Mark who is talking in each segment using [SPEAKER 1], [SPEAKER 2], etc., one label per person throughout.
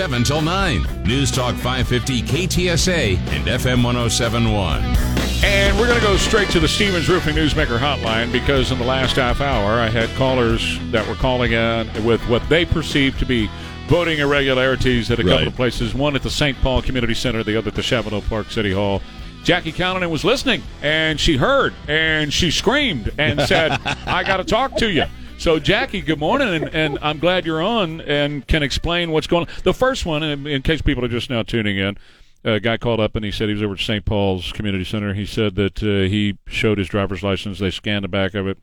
[SPEAKER 1] 7 till 9. News Talk 550 KTSA and FM 1071.
[SPEAKER 2] And we're going to go straight to the Stevens Roofing Newsmaker hotline because in the last half hour I had callers that were calling in with what they perceived to be voting irregularities at a couple of places. One at the St. Paul Community Center, the other at the Shavano Park City Hall. Jackie Callanen was listening and she heard and she screamed and said, I got to talk to you. So, Jackie, good morning, and, and I'm glad you're on and can explain what's going on. The first one, in, in case people are just now tuning in, a guy called up and he said he was over at St. Paul's Community Center. He said that uh, he showed his driver's license. They scanned the back of it.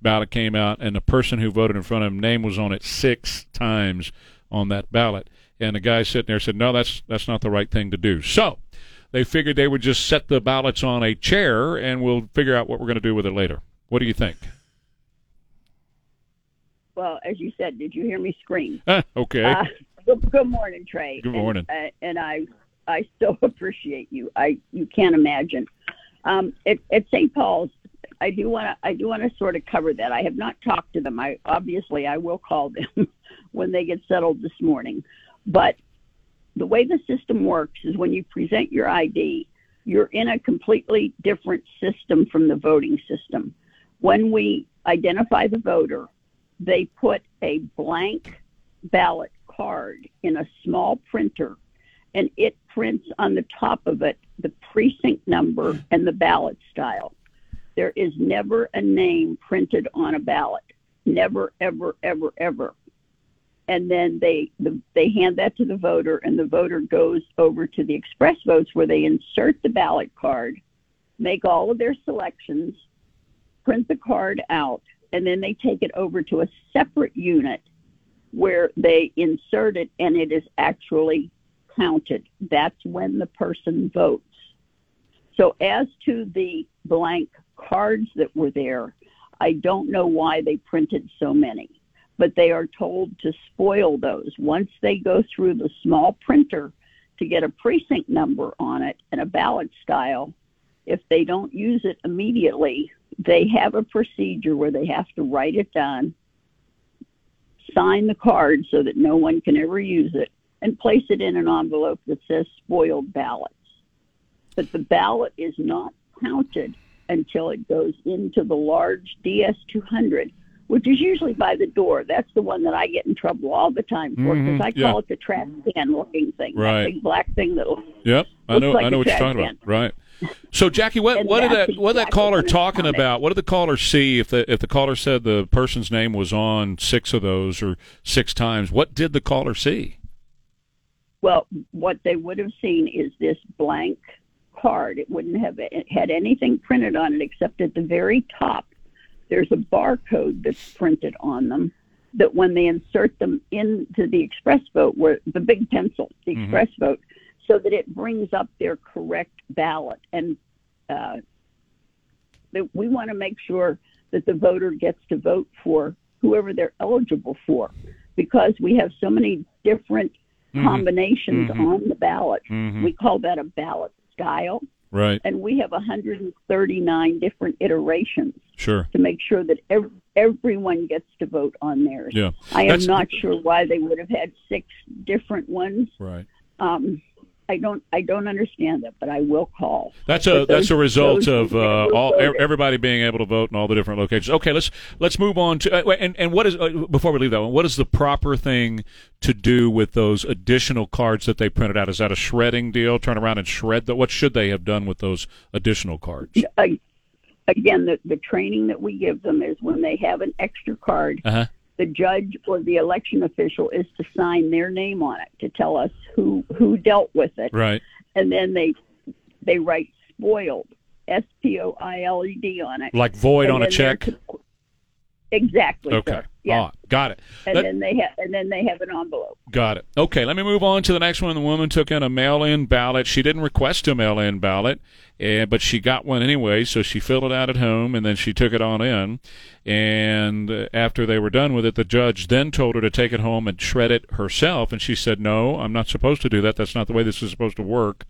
[SPEAKER 2] Ballot came out, and the person who voted in front of him name was on it six times on that ballot. And the guy sitting there said, "No, that's that's not the right thing to do." So they figured they would just set the ballots on a chair, and we'll figure out what we're going to do with it later. What do you think?
[SPEAKER 3] Well, as you said, did you hear me scream?
[SPEAKER 2] Ah, okay.
[SPEAKER 3] Uh, good, good morning, Trey.
[SPEAKER 2] Good
[SPEAKER 3] And-
[SPEAKER 2] morning.
[SPEAKER 3] uh, And, I, I so appreciate you. I, you can't imagine. Um, at, at St. Paul's, I do want to, I do want to sort of cover that. I have not talked to them. I obviously I will call them when they get settled this morning. But the way the system works is when you present your ID, you're in a completely different system from the voting system. When we identify the voter, they put a blank ballot card in a small printer and it prints on the top of it the precinct number and the ballot style. There is never a name printed on a ballot. Never, ever, ever, ever. And then they the, they hand that to the voter, and the voter goes over to the express votes where they insert the ballot card, make all of their selections, print the card out, and then they take it over to a separate unit where they insert it and it is actually counted. That's when the person votes. So, as to the blank cards that were there, I don't know why they printed so many, but they are told to spoil those. Once they go through the small printer to get a precinct number on it and a ballot style, if they don't use it immediately, they have a procedure where they have to write it down, sign the card so that no one can ever use it, and place it in an envelope that says spoiled ballots. But the ballot is not counted until it goes into the large DS200, which is usually by the door. That's the one that I get in trouble all the time for because
[SPEAKER 2] Mhm,
[SPEAKER 3] I
[SPEAKER 2] yeah.
[SPEAKER 3] call it the trash can looking thing,
[SPEAKER 2] Right.
[SPEAKER 3] that big black thing that
[SPEAKER 2] Yep, I know.
[SPEAKER 3] like
[SPEAKER 2] I know what you're talking
[SPEAKER 3] can.
[SPEAKER 2] about. Right. So, Jackie, what what did that what did that caller talking about? What did the caller see if the if the caller said the person's name was on six of those or six times? What did the caller see?
[SPEAKER 3] Well, what they would have seen is this blank card. It wouldn't have it had anything printed on it except at the very top. There's a barcode that's printed on them that when they insert them into the express vote, where the big pencil, the
[SPEAKER 2] Mhm.
[SPEAKER 3] express vote, so that it brings up their correct ballot. And uh, we want to make sure that the voter gets to vote for whoever they're eligible for, because we have so many different
[SPEAKER 2] Mhm.
[SPEAKER 3] combinations
[SPEAKER 2] Mhm.
[SPEAKER 3] on the ballot.
[SPEAKER 2] Mhm.
[SPEAKER 3] We call that a ballot style,
[SPEAKER 2] Right.
[SPEAKER 3] and we have 139 different iterations
[SPEAKER 2] Sure.
[SPEAKER 3] to make sure that ev- everyone gets to vote on theirs.
[SPEAKER 2] Yeah.
[SPEAKER 3] I am
[SPEAKER 2] That's-
[SPEAKER 3] not sure why they would have had six different ones.
[SPEAKER 2] Right.
[SPEAKER 3] Um, I don't I don't understand that, but I will call.
[SPEAKER 2] That's a
[SPEAKER 3] But
[SPEAKER 2] that's a result of uh, all
[SPEAKER 3] voted.
[SPEAKER 2] everybody being able to vote in all the different locations. Okay, let's let's move on to uh, and and what is uh, before we leave that one. What is the proper thing to do with those additional cards that they printed out? Is that a shredding deal? Turn around and shred that? What should they have done with those additional cards?
[SPEAKER 3] Again, the, the training that we give them is when they have an extra card,
[SPEAKER 2] Uh huh.
[SPEAKER 3] The judge or the election official is to sign their name on it to tell us who who dealt with it,
[SPEAKER 2] Right.
[SPEAKER 3] and then they they write spoiled S P O I L E D on it.
[SPEAKER 2] Like void
[SPEAKER 3] And
[SPEAKER 2] on a check.
[SPEAKER 3] to- Exactly.
[SPEAKER 2] Okay.
[SPEAKER 3] Sir. Yeah.
[SPEAKER 2] Ah, got it.
[SPEAKER 3] and then they have and then they have an envelope.
[SPEAKER 2] Got it. Okay, let me move on to the next one. The woman took in a mail-in ballot. She didn't request a mail-in ballot, eh, but she got one anyway. So she filled it out at home, and then she took it on in. And uh, after they were done with it, the judge then told her to take it home and shred it herself. And she said, "No, I'm not supposed to do that. That's not the way this is supposed to work."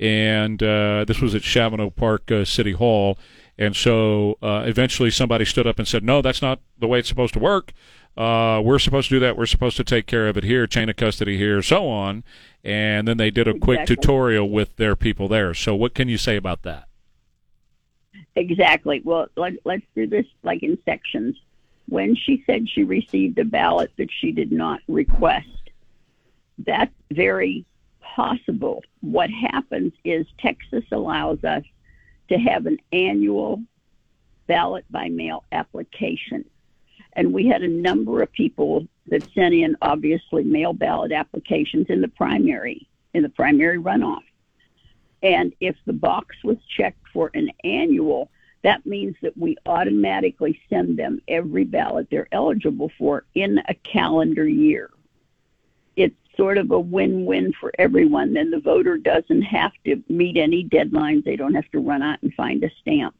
[SPEAKER 2] And uh, this was at Shavano Park uh, City Hall. And so uh, eventually somebody stood up and said, No, that's not the way it's supposed to work. Uh, we're supposed to do that. We're supposed to take care of it here, chain of custody here, so on. And then they did a quick
[SPEAKER 3] Exactly.
[SPEAKER 2] tutorial with their people there. So what can you say about that?
[SPEAKER 3] Exactly. Well, let, let's do this like in sections. When she said she received a ballot that she did not request, that's very possible. What happens is Texas allows us to have an annual ballot by mail application. And we had a number of people that sent in obviously mail ballot applications in the primary, in the primary runoff. And if the box was checked for an annual, that means that we automatically send them every ballot they're eligible for in a calendar year. Sort of a win win for everyone. Then the voter doesn't have to meet any deadlines, they don't have to run out and find a stamp.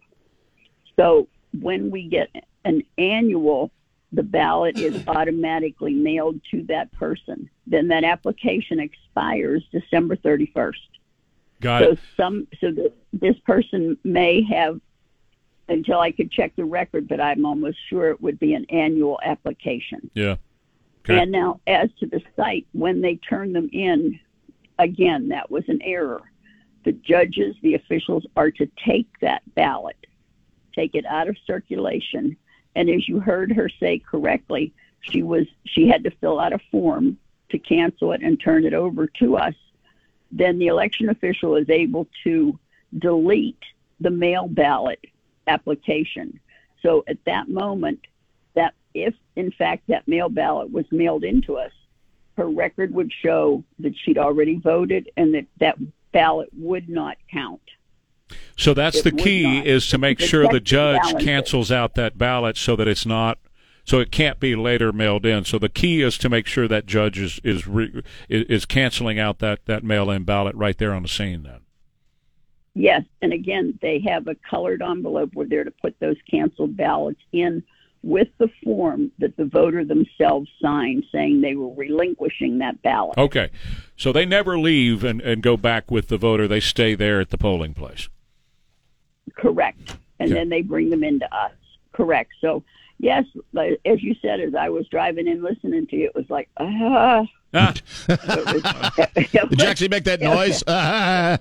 [SPEAKER 3] So when we get an annual, the ballot is automatically mailed to that person. Then that application expires December 31st.
[SPEAKER 2] Got
[SPEAKER 3] So
[SPEAKER 2] it.
[SPEAKER 3] some, so that this person may have, until I could check the record, but I'm almost sure it would be an annual application.
[SPEAKER 2] Yeah. Okay.
[SPEAKER 3] And now, as to the site, when they turn them in, again, that was an error. The judges, the officials, are to take that ballot, take it out of circulation, and as you heard her say correctly, she was she had to fill out a form to cancel it and turn it over to us. Then the election official is able to delete the mail ballot application. So at that moment, that if in fact that mail ballot was mailed into us, her record would show that she'd already voted and that that ballot would not count.
[SPEAKER 2] So that's
[SPEAKER 3] It
[SPEAKER 2] the key
[SPEAKER 3] not.
[SPEAKER 2] is to make
[SPEAKER 3] The
[SPEAKER 2] sure the judge cancels out that ballot so that it's not so it can't be later mailed in. So the key is to make sure that judge is is re, is, is canceling out that that mail-in ballot right there on the scene then.
[SPEAKER 3] Yes, and again, they have a colored envelope where they're to put those canceled ballots in with the form that the voter themselves signed saying they were relinquishing that ballot.
[SPEAKER 2] Okay. So they never leave and, and go back with the voter. They stay there at the polling place.
[SPEAKER 3] Correct. And then they bring them into us. Correct. So, yes, like- as you said, as I was driving in listening to you, it was like, ah.
[SPEAKER 2] Ah,
[SPEAKER 4] Did you actually make that noise?
[SPEAKER 2] I,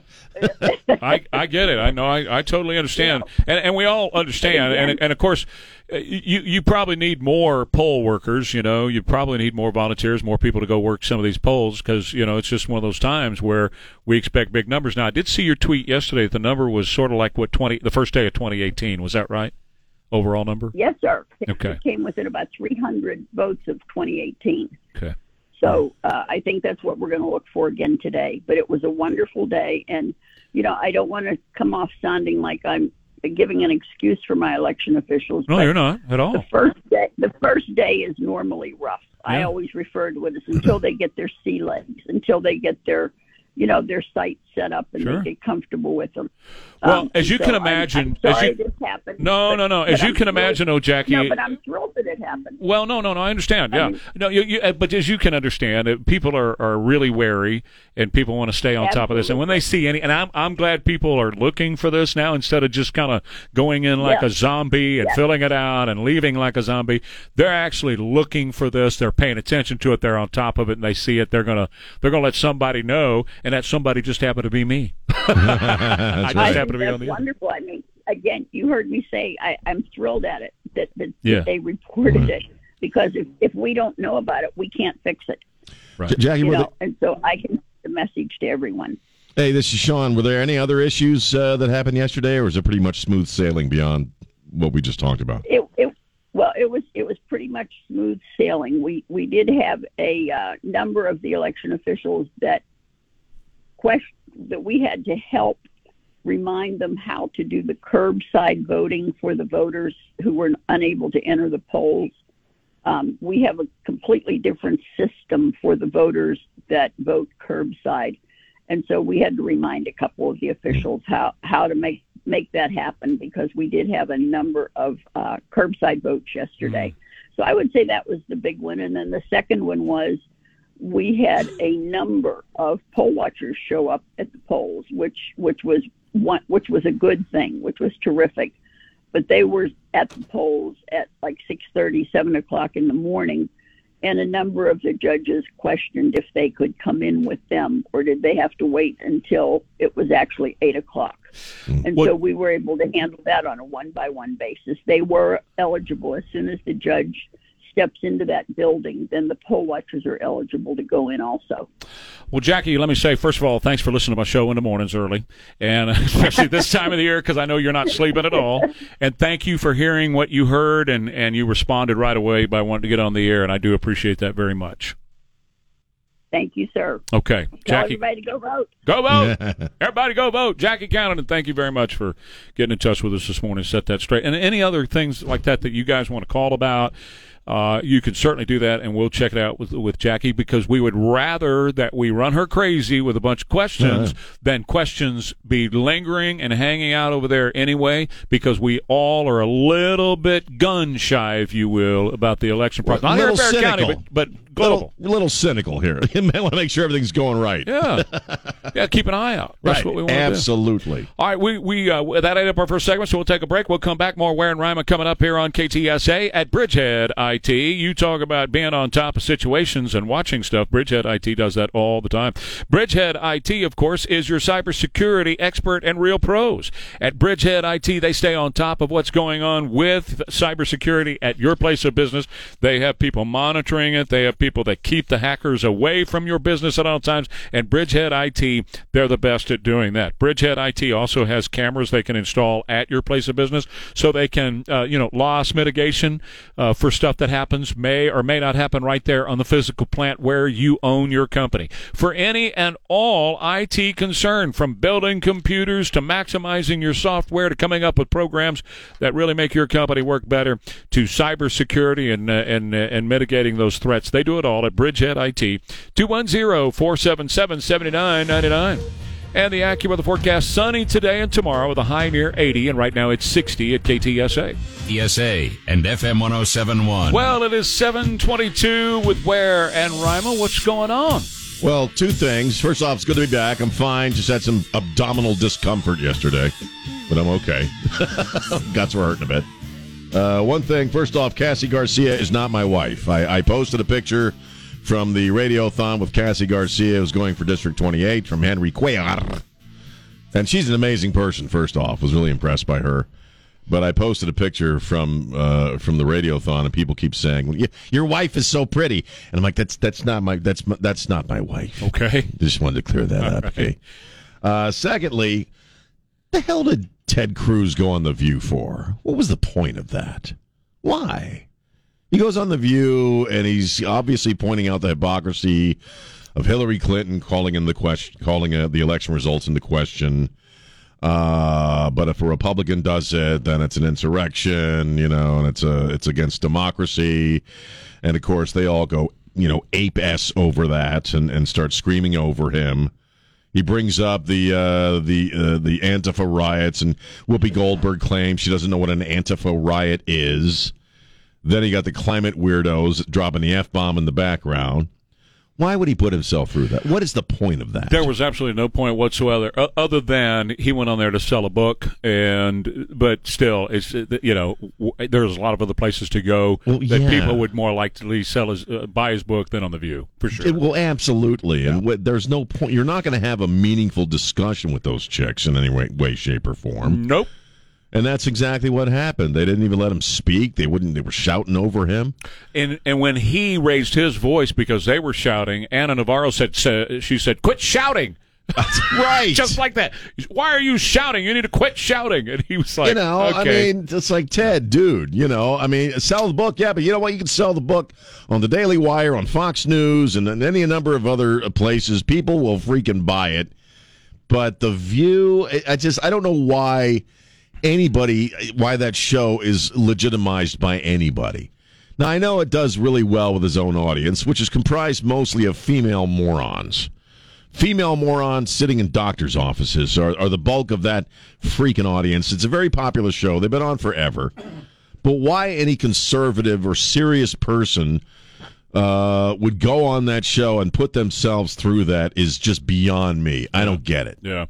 [SPEAKER 2] I get it. I know. I, I totally understand, and and we all understand. And and of course, uh, you you probably need more poll workers. You know, you probably need more volunteers, more people to go work some of these polls because you know it's just one of those times where we expect big numbers. Now, I did see your tweet yesterday. that The number was sort of like what twenty the first day of 2018. Was that right? Overall number.
[SPEAKER 3] yes, sir.
[SPEAKER 2] Okay.
[SPEAKER 3] It came within about 300 votes of 2018.
[SPEAKER 2] Okay.
[SPEAKER 3] So uh, I think that's what we're going to look for again today. But it was a wonderful day, and you know I don't want to come off sounding like I'm giving an excuse for my election officials.
[SPEAKER 2] No, you're not at all.
[SPEAKER 3] The first day, the first day is normally rough. I always refer to it as until they get their sea legs, until they get their, you know, their site set up and
[SPEAKER 2] Sure.
[SPEAKER 3] they get comfortable with them.
[SPEAKER 2] Well,
[SPEAKER 3] Um,
[SPEAKER 2] as you
[SPEAKER 3] so
[SPEAKER 2] can
[SPEAKER 3] I'm-
[SPEAKER 2] imagine-
[SPEAKER 3] I'm
[SPEAKER 2] as
[SPEAKER 3] sorry
[SPEAKER 2] you-
[SPEAKER 3] this happened.
[SPEAKER 2] No,
[SPEAKER 3] but-
[SPEAKER 2] no, no. As you
[SPEAKER 3] I'm
[SPEAKER 2] can
[SPEAKER 3] thrilled-
[SPEAKER 2] imagine, oh, Jackie.
[SPEAKER 3] No, but I'm thrilled that it happened.
[SPEAKER 2] Well, no, no, no. I understand. Yeah,
[SPEAKER 3] I mean-
[SPEAKER 2] no, you, you, uh, but as you can understand, people are, are really wary, and people want to stay on top of this. And when they see any, and I'm I'm glad people are looking for this now instead of just kind of going in like
[SPEAKER 3] Yeah.
[SPEAKER 2] a zombie and filling it out and leaving like a zombie. They're actually looking for this. They're paying attention to it. They're on top of it, and they see it. They're gonna they're gonna let somebody know, and that somebody just happened to be me. I just
[SPEAKER 3] I
[SPEAKER 2] happened to be on
[SPEAKER 3] that's
[SPEAKER 2] the.
[SPEAKER 3] wonderful. I mean, again, you heard me say I, I'm thrilled at it that, that,
[SPEAKER 2] Yeah.
[SPEAKER 3] that they reported it because if, if we don't know about it, we can't fix it.
[SPEAKER 4] J- Jackie,
[SPEAKER 3] You
[SPEAKER 4] were
[SPEAKER 3] know, and so I can the message to everyone.
[SPEAKER 4] hey, this is Sean. Were there any other issues uh, that happened yesterday, or was it pretty much smooth sailing beyond what we just talked about?
[SPEAKER 3] It, it well, it was it was pretty much smooth sailing. We we did have a uh, number of the election officials that question that we had to help remind them how to do the curbside voting for the voters who were unable to enter the polls. Um, we have a completely different system for the voters that vote curbside. And so we had to remind a couple of the officials how, how to make, make that happen because we did have a number of uh, curbside votes yesterday. So I would say that was the big one. And then the second one was we had a number of poll watchers show up at the polls, which which was one, which was a good thing, which was terrific. But they were at the polls at like six thirty, seven o'clock in the morning, and a number of the judges questioned if they could come in with them or did they have to wait until it was actually eight o'clock. Hmm. And
[SPEAKER 2] What-
[SPEAKER 3] so we were able to handle that on a one by one basis. They were eligible as soon as the judge steps into that building, then the poll watchers are eligible to go in also.
[SPEAKER 2] Well, Jackie, let me say first of all, thanks for listening to my show in the mornings early, and especially this time of the year because I know you're not sleeping at all. And thank you for hearing what you heard, and and you responded right away by wanting to get on the air, and I do appreciate that very much.
[SPEAKER 3] Thank you, sir.
[SPEAKER 2] Okay,
[SPEAKER 3] Tell
[SPEAKER 2] Jackie,
[SPEAKER 3] everybody to go vote.
[SPEAKER 2] go vote! Everybody, go vote! Jackie Cannon, and thank you very much for getting in touch with us this morning. Set that straight, and any other things like that that you guys want to call about. Uh, you can certainly do that, and we'll check it out with with Jackie because we would rather that we run her crazy with a bunch of questions than questions be lingering and hanging out over there anyway. Because we all are a little bit gun shy, if you will, about the election process.
[SPEAKER 4] Well,
[SPEAKER 2] Not here in
[SPEAKER 4] little
[SPEAKER 2] County, but, but.
[SPEAKER 4] Little, little cynical here. You may want to make sure everything's going right.
[SPEAKER 2] Yeah, yeah. Keep an eye out. That's
[SPEAKER 4] right.
[SPEAKER 2] what we want.
[SPEAKER 4] Absolutely.
[SPEAKER 2] All right, we we uh, that ate up our first segment, so we'll take a break. We'll come back more Ware and Ryman coming up here on KTSA at Bridgehead IT. You talk about being on top of situations and watching stuff. Bridgehead IT does that all the time. Bridgehead IT, of course, is your cybersecurity expert and real pros. At Bridgehead IT, they stay on top of what's going on with cybersecurity at your place of business. They have people monitoring it. They have people that keep the hackers away from your business at all times. And Bridgehead IT, they're the best at doing that. Bridgehead IT also has cameras they can install at your place of business, so they can, uh, you know, loss mitigation uh, for stuff that happens may or may not happen right there on the physical plant where you own your company. For any and all IT concern, from building computers to maximizing your software to coming up with programs that really make your company work better to cybersecurity and uh, and uh, and mitigating those threats, they do it all at Bridgehead IT. 210-477-7999. And the AccuWeather forecast sunny today and tomorrow with a high near 80, and right now it's 60 at KTSA.
[SPEAKER 1] ESA and FM 1071.
[SPEAKER 2] Well, it is 722 with Ware and Rima. What's going on?
[SPEAKER 4] Well, two things. First off, it's good to be back. I'm fine. Just had some abdominal discomfort yesterday, but I'm okay. Guts were hurting a bit. Uh, one thing. First off, Cassy Garcia is not my wife. I, I posted a picture from the radiothon with Cassy Garcia, who's going for District 28 from Henry Cuellar. And she's an amazing person. First off, was really impressed by her. But I posted a picture from uh, from the radiothon, and people keep saying, "Your wife is so pretty," and I'm like, "That's that's not my that's my- that's not my wife."
[SPEAKER 2] Okay.
[SPEAKER 4] Just wanted to clear that up. Okay. Uh, secondly, the hell did Ted Cruz go on the View for? What was the point of that? Why? He goes on the View, and he's obviously pointing out the hypocrisy of Hillary Clinton calling in the question, calling uh, the election results into question. Uh, but if a Republican does it, then it's an insurrection, you know, and it's a it's against democracy. And of course, they all go, you know, ape s over that and and start screaming over him. He brings up the uh, the uh, the Antifa riots, and Whoopi Goldberg claims she doesn't know what an Antifa riot is. Then he got the climate weirdos dropping the f bomb in the background. Why would he put himself through that? What is the point of that?
[SPEAKER 2] There was absolutely no point whatsoever, other than he went on there to sell a book, and but still, it's uh, you know, w- there's a lot of other places to go
[SPEAKER 4] Well,
[SPEAKER 2] that
[SPEAKER 4] yeah.
[SPEAKER 2] people would more likely sell his uh, buy his book than on the View for sure.
[SPEAKER 4] It, well, absolutely, and wh- there's no point. You're not going to have a meaningful discussion with those chicks in any way, way, shape, or form.
[SPEAKER 2] nope.
[SPEAKER 4] And that's exactly what happened. They didn't even let him speak. They wouldn't. They were shouting over him.
[SPEAKER 2] And and when he raised his voice because they were shouting, Ana Navarro said, sa- she said, "Quit shouting."
[SPEAKER 4] right.
[SPEAKER 2] Just like that. Why are you shouting? You need to quit shouting. And he was like,
[SPEAKER 4] you know,
[SPEAKER 2] okay.
[SPEAKER 4] I mean, it's like Ted, dude. You know, I mean, sell the book, yeah, but you know what? You can sell the book on the Daily Wire, on Fox News, and, any number of other uh, places. People will freaking buy it. But The View, I just I don't know why anybody why that show is legitimized by anybody. Now I know it does really well with his own audience, which is comprised mostly of female morons. Female morons sitting in doctors' offices are, are the bulk of that freaking audience. It's a very popular show. They've been on forever. But why any conservative or serious person uh, would go on that show and put themselves through that is just beyond me. I don't get it.
[SPEAKER 2] Yeah.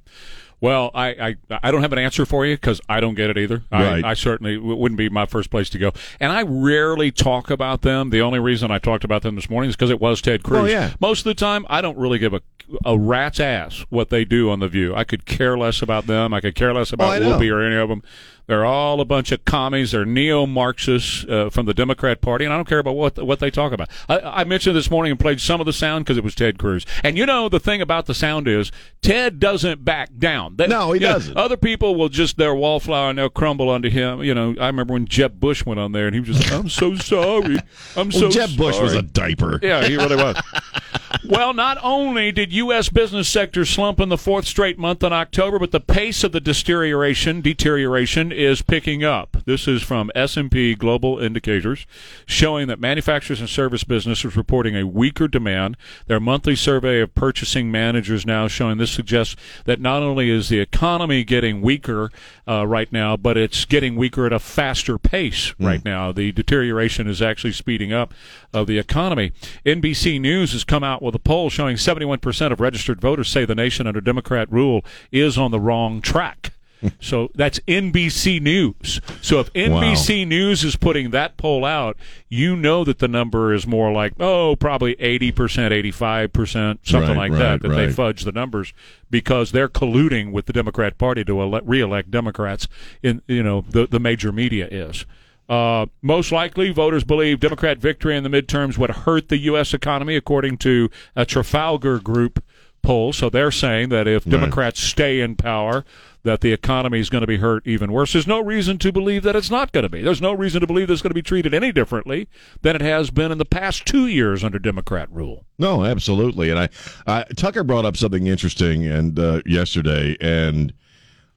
[SPEAKER 2] Well, I, I, I don't have an answer for you because I don't get it either.
[SPEAKER 4] Right.
[SPEAKER 2] I, I certainly w- wouldn't be my first place to go. And I rarely talk about them. The only reason I talked about them this morning is because it was Ted Cruz.
[SPEAKER 4] Well, yeah.
[SPEAKER 2] Most of the time, I don't really give a, a rat's ass what they do on The View. I could care less about them. I could care less
[SPEAKER 4] Oh,
[SPEAKER 2] about
[SPEAKER 4] know.
[SPEAKER 2] Whoopi or any of them. They're all a bunch of commies. They're neo-Marxists uh, from the Democrat Party, and I don't care about what what they talk about. I, I mentioned this morning and played some of the sound because it was Ted Cruz. And you know the thing about the sound is Ted doesn't back down.
[SPEAKER 4] No, he doesn't.
[SPEAKER 2] other people will just their wallflower and they'll crumble under him. You know, I remember when Jeb Bush went on there and he was just, "I'm so sorry, I'm so."
[SPEAKER 4] Well, Jeb Bush was a diaper.
[SPEAKER 2] Yeah, he really was. well, not only did U.S. business sector slump in the fourth straight month in October, but the pace of the deterioration deterioration is picking up. This is from S&P Global Indicators, showing that manufacturers and service businesses reporting a weaker demand. Their monthly survey of purchasing managers now showing this suggests that not only is the economy getting weaker uh, right now, but it's getting weaker at a faster pace right now. The deterioration is actually speeding up of the economy. NBC News has come out with a poll showing 71% of registered voters say the nation under Democrat rule is on the wrong track. So that's NBC News. So if NBC News is putting that poll out, you know that the number is more like, oh, probably 80%, 85%, something
[SPEAKER 4] Right,
[SPEAKER 2] like
[SPEAKER 4] right,
[SPEAKER 2] that, that they fudge the numbers because they're colluding with the Democrat Party to ele- reelect Democrats in, you know, the, the major media is. Uh, most likely, voters believe Democrat victory in the midterms would hurt the U.S. economy, according to a Trafalgar Group poll. So they're saying that if Democrats stay in power, that the economy is going to be hurt even worse. There's no reason to believe that it's not going to be. There's no reason to believe that it's going to be treated any differently than it has been in the past two years under Democrat rule.
[SPEAKER 4] No, absolutely. And I, I Tucker brought up something interesting and uh, yesterday, and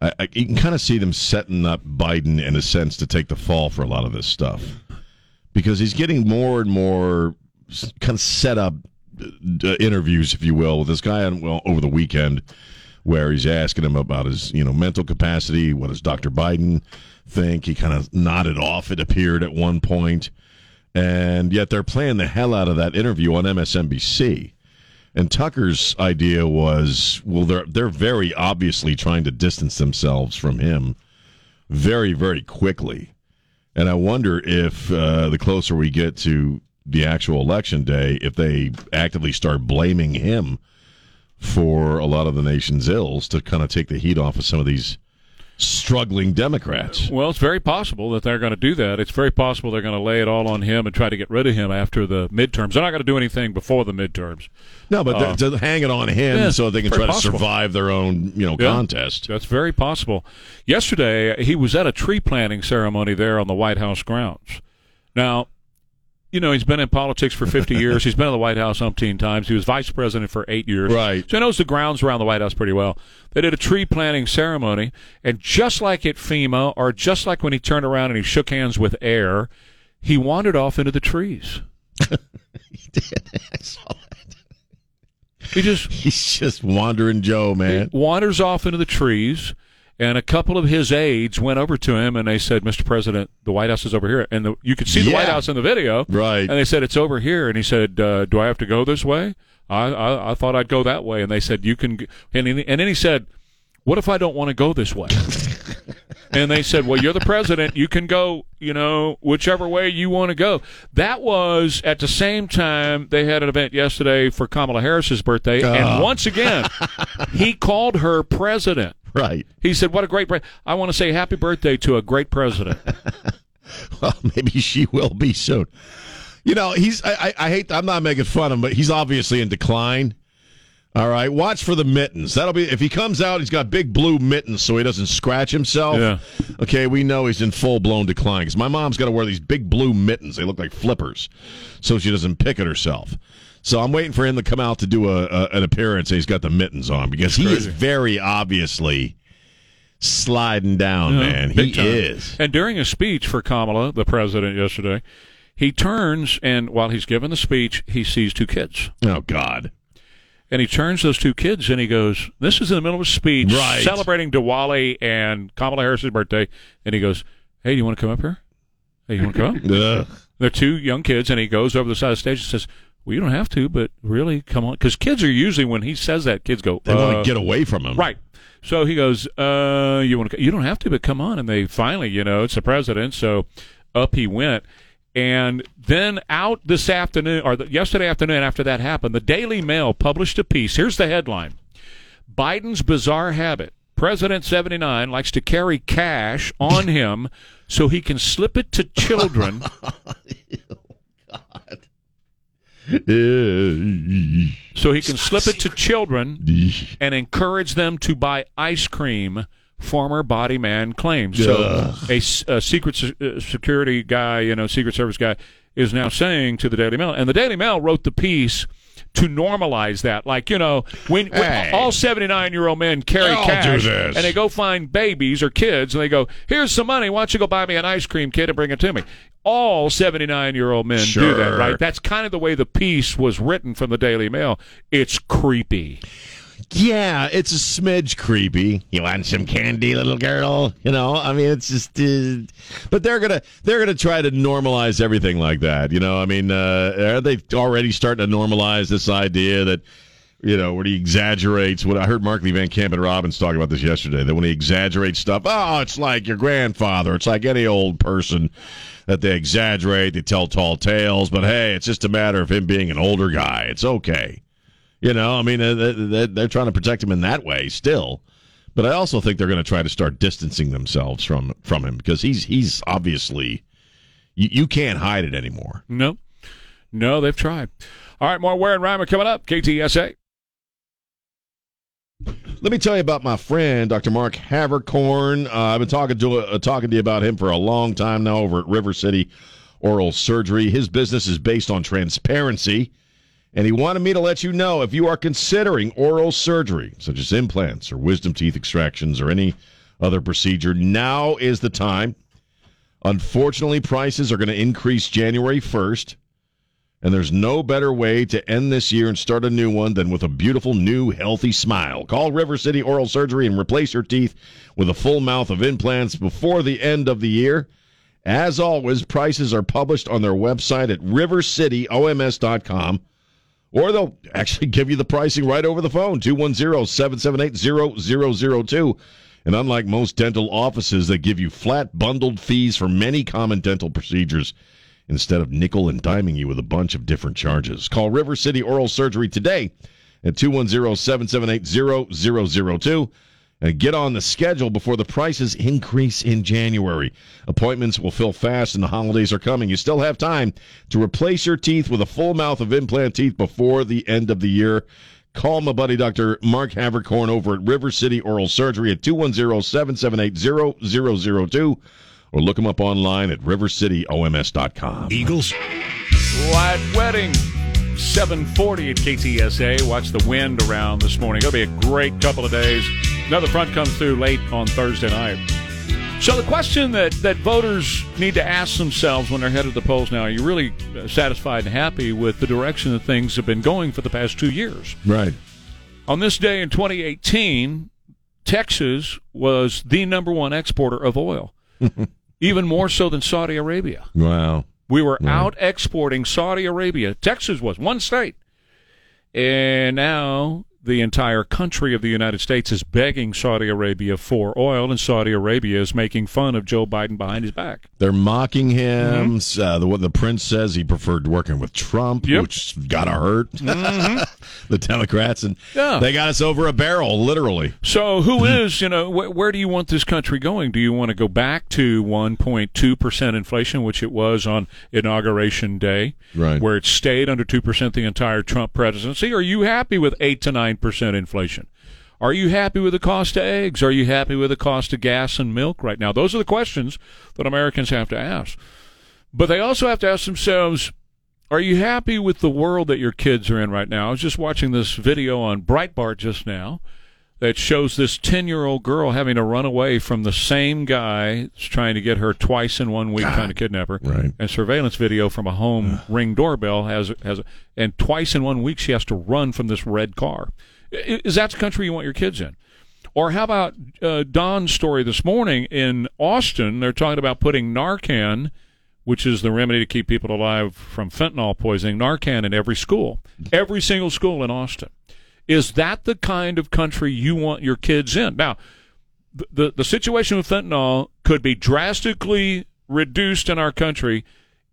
[SPEAKER 4] I, I, you can kind of see them setting up Biden in a sense to take the fall for a lot of this stuff because he's getting more and more kind of set up uh, interviews, if you will, with this guy on, well, over the weekend where he's asking him about his you know mental capacity. What does Dr. Biden think? He kind of nodded off. It appeared at one point, and yet they're playing the hell out of that interview on MSNBC. And Tucker's idea was, well, they're they're very obviously trying to distance themselves from him very very quickly, and I wonder if uh, the closer we get to the actual election day, if they actively start blaming him for a lot of the nation's ills to kind of take the heat off of some of these struggling Democrats.
[SPEAKER 2] Well, it's very possible that they're going to do that. It's very possible they're going to lay it all on him and try to get rid of him after the midterms. They're not going to do anything before the midterms.
[SPEAKER 4] No, but
[SPEAKER 2] Uh,
[SPEAKER 4] to hang it on him
[SPEAKER 2] yeah,
[SPEAKER 4] so they can try
[SPEAKER 2] possible.
[SPEAKER 4] to survive their own, you know,
[SPEAKER 2] Yeah.
[SPEAKER 4] contest.
[SPEAKER 2] That's very possible. Yesterday, he was at a tree planting ceremony there on the White House grounds. Now, you know, he's been in politics for 50 years. He's been in the White House umpteen times. He was vice president for eight years.
[SPEAKER 4] Right.
[SPEAKER 2] So he knows the grounds around the White House pretty well. They did a tree planting ceremony, and just like at FEMA, or just like when he turned around and he shook hands with air, he wandered off into the trees.
[SPEAKER 4] he did. I saw that.
[SPEAKER 2] He just
[SPEAKER 4] He's just wandering Joe, man.
[SPEAKER 2] wanders off into the trees, and a couple of his aides went over to him and they said, "Mr. President, the White House is over here." And the, you could see the
[SPEAKER 4] Yeah.
[SPEAKER 2] White House in the video,
[SPEAKER 4] Right.
[SPEAKER 2] And they said, "It's over here." And he said, uh, "Do I have to go this way?" I, I I thought I'd go that way, and they said, "You can." g-" And he, and then he said, "What if I don't want to go this way?" and they said, "Well, you're the president. You can go, you know, whichever way you want to go." That was at the same time they had an event yesterday for Kamala Harris's birthday,
[SPEAKER 4] Ah.
[SPEAKER 2] and once again, he called her president.
[SPEAKER 4] Right.
[SPEAKER 2] He said, "What a great! Pre- I want to say happy birthday to a great president."
[SPEAKER 4] Well, maybe she will be soon. You know, he's. I, I, I hate. I'm not making fun of him, but he's obviously in decline. All right, watch for the mittens. That'll be if he comes out. He's got big blue mittens, so he doesn't scratch himself.
[SPEAKER 2] Yeah.
[SPEAKER 4] Okay, we know he's in full blown decline because my mom's got to wear these big blue mittens. They look like flippers, so she doesn't pick at herself. So I'm waiting for him to come out to do a, a an appearance. and He's got the mittens on because he is very obviously sliding down,
[SPEAKER 2] Yeah,
[SPEAKER 4] man. He
[SPEAKER 2] time.
[SPEAKER 4] is.
[SPEAKER 2] And during a speech for Kamala, the president, yesterday, he turns and while he's giving the speech, he sees two kids.
[SPEAKER 4] Oh God.
[SPEAKER 2] And he turns those two kids and he goes, This is in the middle of a speech
[SPEAKER 4] Right.
[SPEAKER 2] celebrating Diwali and Kamala Harris's birthday. And he goes, Hey, do you want to come up here? Hey, you want to come up? They're two young kids, and he goes over the side of the stage and says, Well, you don't have to, but really, come on. Because kids are usually, when he says that, kids go,
[SPEAKER 4] They want
[SPEAKER 2] "Uh,
[SPEAKER 4] to get away from him.
[SPEAKER 2] Right. So he goes, uh, you want to, you don't have to, but come on. And they finally, you know, it's the president. So up he went. And then out this afternoon, or the, yesterday afternoon after that happened, the Daily Mail published a piece. Here's the headline Biden's bizarre habit. President 79 likes to carry cash on him so he can slip it to children so he can slip it to children and encourage them to buy ice cream. Former body man claims. So a, a secret se- uh, security guy, you know, Secret Service guy, is now saying to the Daily Mail, and the Daily Mail wrote the piece to normalize that. Like, you know, when, when
[SPEAKER 4] Hey.
[SPEAKER 2] all 79 year old men carry
[SPEAKER 4] They all
[SPEAKER 2] cash
[SPEAKER 4] do this.
[SPEAKER 2] and they go find babies or kids and they go, here's some money. Why don't you go buy me an ice cream, kid, and bring it to me? All 79 year old men do that, right? That's kind of the way the piece was written from the Daily Mail. It's creepy.
[SPEAKER 4] Yeah, it's a smidge creepy. You want some candy, little girl? You know, I mean, it's just. Uh, but they're gonna they're gonna try to normalize everything like that. You know, I mean, uh, are they already starting to normalize this idea that? You know, when he exaggerates, what I heard Markley Van Camp and Robbins talk about this yesterday, that when he exaggerates stuff, oh, it's like your grandfather. It's like any old person that they exaggerate, they tell tall tales, but hey, it's just a matter of him being an older guy. It's okay. You know, I mean, uh, they- they- they're trying to protect him in that way still. But I also think they're going to try to start distancing themselves from from him because he's he's obviously you, you can't hide it anymore.
[SPEAKER 2] No, no, they've tried. All right, more Ware and coming up. KTSA.
[SPEAKER 4] Let me tell you about my friend Dr. Mark Havercorn. Uh, I've been talking to uh, talking to you about him for a long time now over at River City Oral Surgery. His business is based on transparency, and he wanted me to let you know if you are considering oral surgery, such as implants or wisdom teeth extractions or any other procedure, now is the time. Unfortunately, prices are going to increase January 1st. And there's no better way to end this year and start a new one than with a beautiful, new, healthy smile. Call River City Oral Surgery and replace your teeth with a full mouth of implants before the end of the year. As always, prices are published on their website at rivercityoms.com, or they'll actually give you the pricing right over the phone 210 778 0002. And unlike most dental offices that give you flat bundled fees for many common dental procedures, instead of nickel and diming you with a bunch of different charges. Call River City Oral Surgery today at 210-778-0002 and get on the schedule before the prices increase in January. Appointments will fill fast and the holidays are coming. You still have time to replace your teeth with a full mouth of implant teeth before the end of the year. Call my buddy Dr. Mark Havercorn over at River City Oral Surgery at 210-778-0002 or look them up online at rivercityoms.com.
[SPEAKER 1] Eagles?
[SPEAKER 2] White Wedding, 740 at KTSA. Watch the wind around this morning. It'll be a great couple of days. Another front comes through late on Thursday night. So the question that, that voters need to ask themselves when they're headed to the polls now, are you really uh, satisfied and happy with the direction that things have been going for the past two years?
[SPEAKER 4] Right.
[SPEAKER 2] On this day in 2018, Texas was the number one exporter of oil, even more so than Saudi Arabia.
[SPEAKER 4] Wow.
[SPEAKER 2] We were out exporting Saudi Arabia. Texas was one state. And now the entire country of the United States is begging Saudi Arabia for oil, and Saudi Arabia is making fun of Joe Biden behind his back.
[SPEAKER 4] They're mocking him. Uh, the what the prince says he preferred working with Trump,
[SPEAKER 2] Yep.
[SPEAKER 4] which gotta hurt the Democrats, and
[SPEAKER 2] Yeah.
[SPEAKER 4] they got us over a barrel, literally.
[SPEAKER 2] So, who is, you know, wh- where do you want this country going? Do you want to go back to 1.2% inflation, which it was on Inauguration Day,
[SPEAKER 4] Right.
[SPEAKER 2] where it stayed under 2% the entire Trump presidency? Are you happy with 8 to 9% inflation? Are you happy with the cost of eggs? Are you happy with the cost of gas and milk right now? Those are the questions that Americans have to ask. But they also have to ask themselves are you happy with the world that your kids are in right now? I was just watching this video on Breitbart just now that shows this 10 year old girl having to run away from the same guy that's trying to get her twice in one week, trying to kidnap her.
[SPEAKER 4] Right.
[SPEAKER 2] And surveillance video from a home ring doorbell has, has, and twice in one week she has to run from this red car. Is that the country you want your kids in? Or how about uh, Don's story this morning in Austin? They're talking about putting Narcan, which is the remedy to keep people alive from fentanyl poisoning, Narcan in every school, every single school in Austin. Is that the kind of country you want your kids in? Now, the, the, situation with fentanyl could be drastically reduced in our country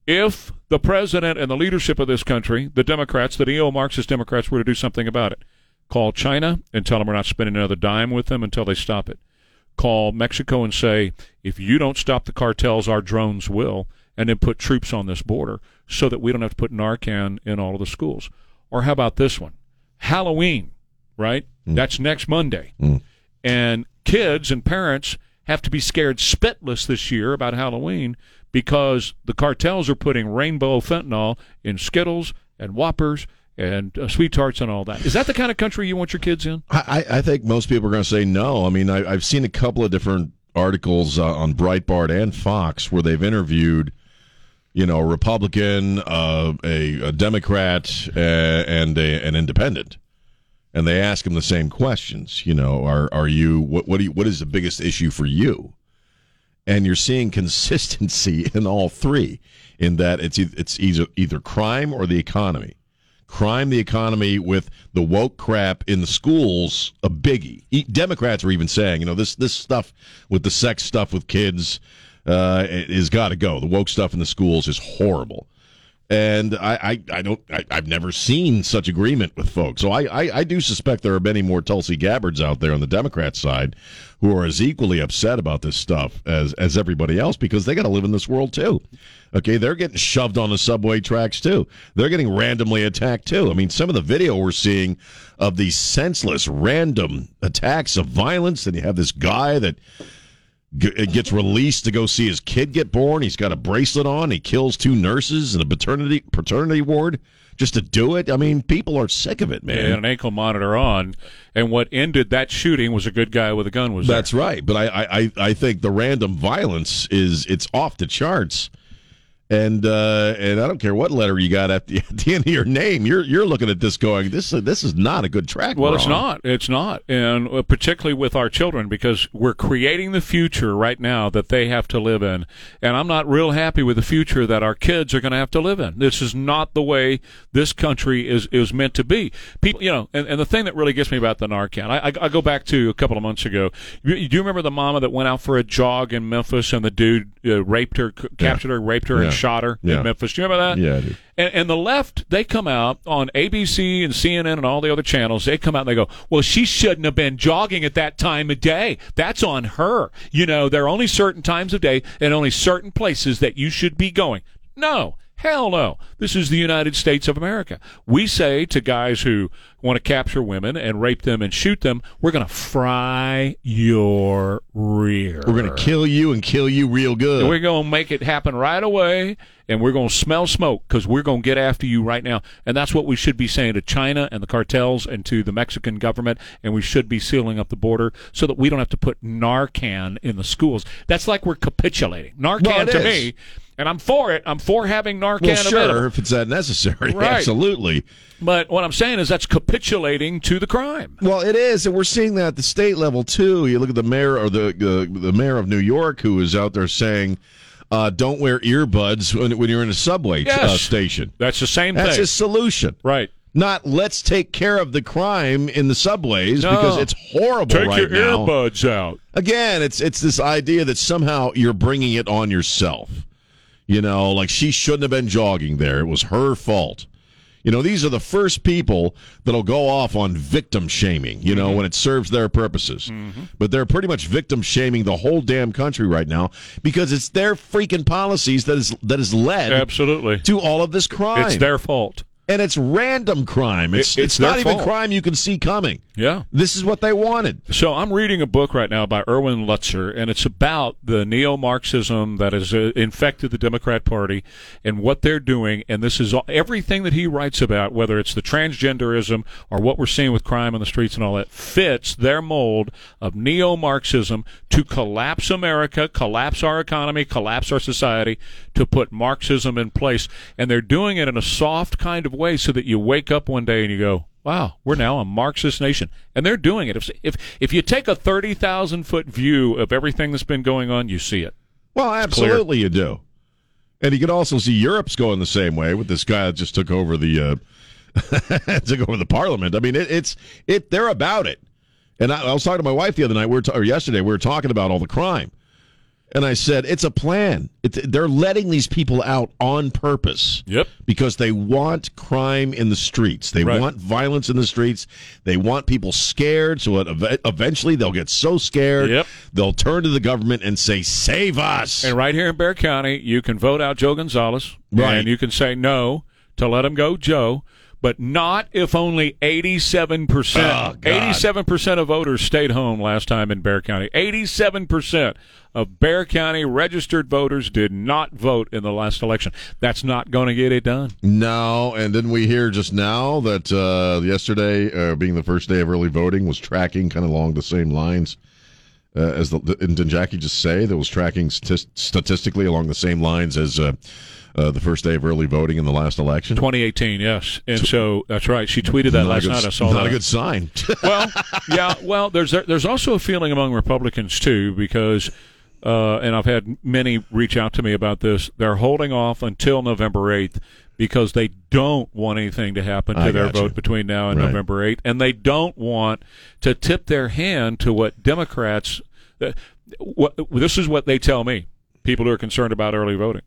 [SPEAKER 2] if the president and the leadership of this country, the Democrats, the neo Marxist Democrats, were to do something about it. Call China and tell them we're not spending another dime with them until they stop it. Call Mexico and say, if you don't stop the cartels, our drones will, and then put troops on this border so that we don't have to put Narcan in all of the schools. Or how about this one? Halloween, right? That's next Monday. And kids and parents have to be scared spitless this year about Halloween because the cartels are putting rainbow fentanyl in Skittles and Whoppers and uh, Sweet Tarts and all that. Is that the kind of country you want your kids in?
[SPEAKER 4] I, I I think most people are going to say no. I mean, I, I've seen a couple of different articles uh, on Breitbart and Fox where they've interviewed, you know, a Republican, uh, a, a Democrat, uh, and a, an independent, and they ask them the same questions. You know, are are you what what you, what is the biggest issue for you? And you're seeing consistency in all three, in that it's it's either either crime or the economy crime the economy with the woke crap in the schools a biggie. Democrats are even saying, you know, this this stuff with the sex stuff with kids uh, is got to go. The woke stuff in the schools is horrible. And I, I, I don't, I, I've never seen such agreement with folks. So I, I, I do suspect there are many more Tulsi Gabbards out there on the Democrat side who are as equally upset about this stuff as, as everybody else because they got to live in this world too. Okay, they're getting shoved on the subway tracks too. They're getting randomly attacked too. I mean, some of the video we're seeing of these senseless, random attacks of violence, and you have this guy that g- gets released to go see his kid get born. He's got a bracelet on. He kills two nurses in a paternity paternity ward just to do it. I mean, people are sick of it, man.
[SPEAKER 2] and an ankle monitor on. And what ended that shooting was a good guy with a gun was there.
[SPEAKER 4] That's right. But I, I, I- I think the random violence is it's off the charts. And uh, and I don't care what letter you got at the, at the end of your name. You're you're looking at this going this this is not a good track.
[SPEAKER 2] Well, it's
[SPEAKER 4] on.
[SPEAKER 2] not. It's not, and uh, particularly with our children, because we're creating the future right now that they have to live in, and I'm not real happy with the future that our kids are going to have to live in. This is not the way this country is is meant to be. People, you know, and, and the thing that really gets me about the Narcan, I, I, I go back to a couple of months ago. You, you do remember the mama that went out for a jog in Memphis, and the dude uh, raped her, c- captured her, raped her,
[SPEAKER 4] Yeah.
[SPEAKER 2] Shot her
[SPEAKER 4] Yeah.
[SPEAKER 2] in Memphis. Do you remember that?
[SPEAKER 4] Yeah, I do.
[SPEAKER 2] And, and the left, they come out on ABC and CNN and all the other channels. They come out and they go, "Well, she shouldn't have been jogging at that time of day. That's on her. You know, there are only certain times of day and only certain places that you should be going." No, hell no. This is the United States of America. We say to guys who want to capture women and rape them and shoot them, "We're going to fry your rear.
[SPEAKER 4] We're gonna kill you and kill you real good.
[SPEAKER 2] And we're going to make it happen right away, and we're going to smell smoke because we're going to get after you right now. And that's what we should be saying to China and the cartels and to the Mexican government, and we should be sealing up the border so that we don't have to put Narcan in the schools. That's like we're capitulating. Narcan
[SPEAKER 4] Well,
[SPEAKER 2] to
[SPEAKER 4] is.
[SPEAKER 2] me, and I'm for it. I'm for having Narcan
[SPEAKER 4] well, sure,
[SPEAKER 2] available.
[SPEAKER 4] if it's that necessary,
[SPEAKER 2] Right.
[SPEAKER 4] absolutely.
[SPEAKER 2] But what I'm saying is that's capitulating to the crime.
[SPEAKER 4] Well, it is, and we're seeing that at the state level too. You look at the mayor or the uh, the mayor of New York, who is out there saying, uh, "Don't wear earbuds when, when you're in a subway uh, station."
[SPEAKER 2] That's the same
[SPEAKER 4] That's
[SPEAKER 2] thing.
[SPEAKER 4] his solution.
[SPEAKER 2] right.
[SPEAKER 4] Not let's take care of the crime in the subways
[SPEAKER 2] No.
[SPEAKER 4] because it's horrible
[SPEAKER 2] Take
[SPEAKER 4] right
[SPEAKER 2] your
[SPEAKER 4] now.
[SPEAKER 2] earbuds out.
[SPEAKER 4] Again, it's it's this idea that somehow you're bringing it on yourself. You know, like she shouldn't have been jogging there. It was her fault. You know, these are the first people that'll go off on victim shaming, you know, mm-hmm. when it serves their purposes. Mm-hmm. But they're pretty much victim shaming the whole damn country right now because it's their freaking policies that is that has led
[SPEAKER 2] Absolutely.
[SPEAKER 4] to all of this crime.
[SPEAKER 2] It's their fault.
[SPEAKER 4] And it's random crime. It's
[SPEAKER 2] It-
[SPEAKER 4] it's,
[SPEAKER 2] it's
[SPEAKER 4] not even
[SPEAKER 2] fault.
[SPEAKER 4] crime you can see coming.
[SPEAKER 2] Yeah.
[SPEAKER 4] This is what they wanted.
[SPEAKER 2] So I'm reading a book right now by Erwin Lutzer, and it's about the neo-Marxism that has uh, infected the Democrat Party and what they're doing. And this is all, everything that he writes about, whether it's the transgenderism or what we're seeing with crime on the streets and all that, fits their mold of neo-Marxism to collapse America, collapse our economy, collapse our society, to put Marxism in place. And they're doing it in a soft kind of way so that you wake up one day and you go, Wow, we're now a Marxist nation, and they're doing it. If if, if you take a thirty thousand foot view of everything that's been going on, you see it.
[SPEAKER 4] Well, absolutely, you do. And you can also see Europe's going the same way with this guy that just took over the uh, took over the parliament. I mean, it, it's it. They're about it. And I, I was talking to my wife the other night. We were ta- or yesterday. We were talking about all the crime, and I said it's a plan. It's, they're letting these people out on purpose.
[SPEAKER 2] Yep.
[SPEAKER 4] Because they want crime in the streets. They
[SPEAKER 2] Right.
[SPEAKER 4] want violence in the streets. They want people scared. So it, ev- eventually they'll get so scared
[SPEAKER 2] Yep.
[SPEAKER 4] they'll turn to the government and say, "Save us."
[SPEAKER 2] And right here in Bexar County, you can vote out Joe Gonzalez,
[SPEAKER 4] Right.
[SPEAKER 2] and you can say no to let him go, Joe. But not if only eighty-seven
[SPEAKER 4] Oh,
[SPEAKER 2] percent.
[SPEAKER 4] God.
[SPEAKER 2] Eighty-seven percent of voters stayed home last time in Bexar County. Eighty-seven percent of Bexar County registered voters did not vote in the last election. That's not going to get it done.
[SPEAKER 4] No, and didn't we hear just now that uh, yesterday, uh, being the first day of early voting, was tracking kind of along the same lines uh, as the. And did Jackie just say that was tracking statist- statistically along the same lines as uh, the first day of early voting in the last election?
[SPEAKER 2] 2018, yes. And so that's right. She tweeted that last
[SPEAKER 4] good-
[SPEAKER 2] night. I saw
[SPEAKER 4] not
[SPEAKER 2] that.
[SPEAKER 4] a good sign.
[SPEAKER 2] well, yeah. Well, there's there's also a feeling among Republicans too because, uh, and I've had many reach out to me about this. They're holding off until November eighth because they don't want anything to happen to
[SPEAKER 4] I
[SPEAKER 2] their vote between now and
[SPEAKER 4] Right.
[SPEAKER 2] November eighth, and they don't want to tip their hand to what Democrats. Uh, what this is what they tell me. People who are concerned about early voting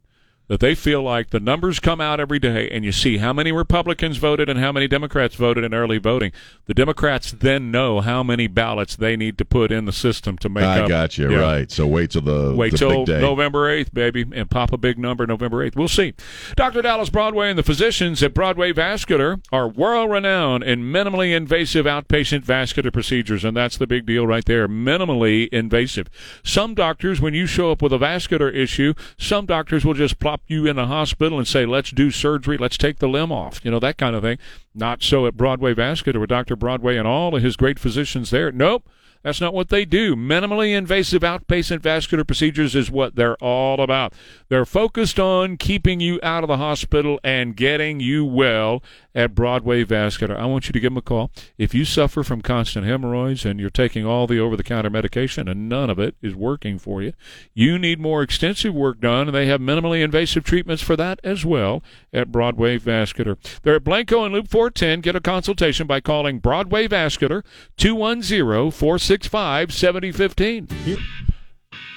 [SPEAKER 2] that they feel like the numbers come out every day and you see how many Republicans voted and how many Democrats voted in early voting. The Democrats then know how many ballots they need to put in the system to make
[SPEAKER 4] I
[SPEAKER 2] up.
[SPEAKER 4] got you right. So wait till the
[SPEAKER 2] Wait
[SPEAKER 4] the
[SPEAKER 2] till. November 8th, baby, and pop a big number November 8th. We'll see. Dr. Dallas Broadway and the physicians at Broadway Vascular are world renowned in minimally invasive outpatient vascular procedures, and that's the big deal right there. Minimally invasive. Some doctors, when you show up with a vascular issue, some doctors will just plop you in the hospital and say, let's do surgery, let's take the limb off, you know, that kind of thing. Not so at Broadway Vascular with Dr. Broadway and all of his great physicians there. Nope. That's not what they do. Minimally invasive outpatient vascular procedures is what they're all about. They're focused on keeping you out of the hospital and getting you well at Broadway Vascular. I want you to give them a call. If you suffer from constant hemorrhoids and you're taking all the over the counter medication and none of it is working for you, you need more extensive work done, and they have minimally invasive treatments for that as well at Broadway Vascular. They're at Blanco and Loop 410. Get a consultation by calling Broadway Vascular 210 465 7015.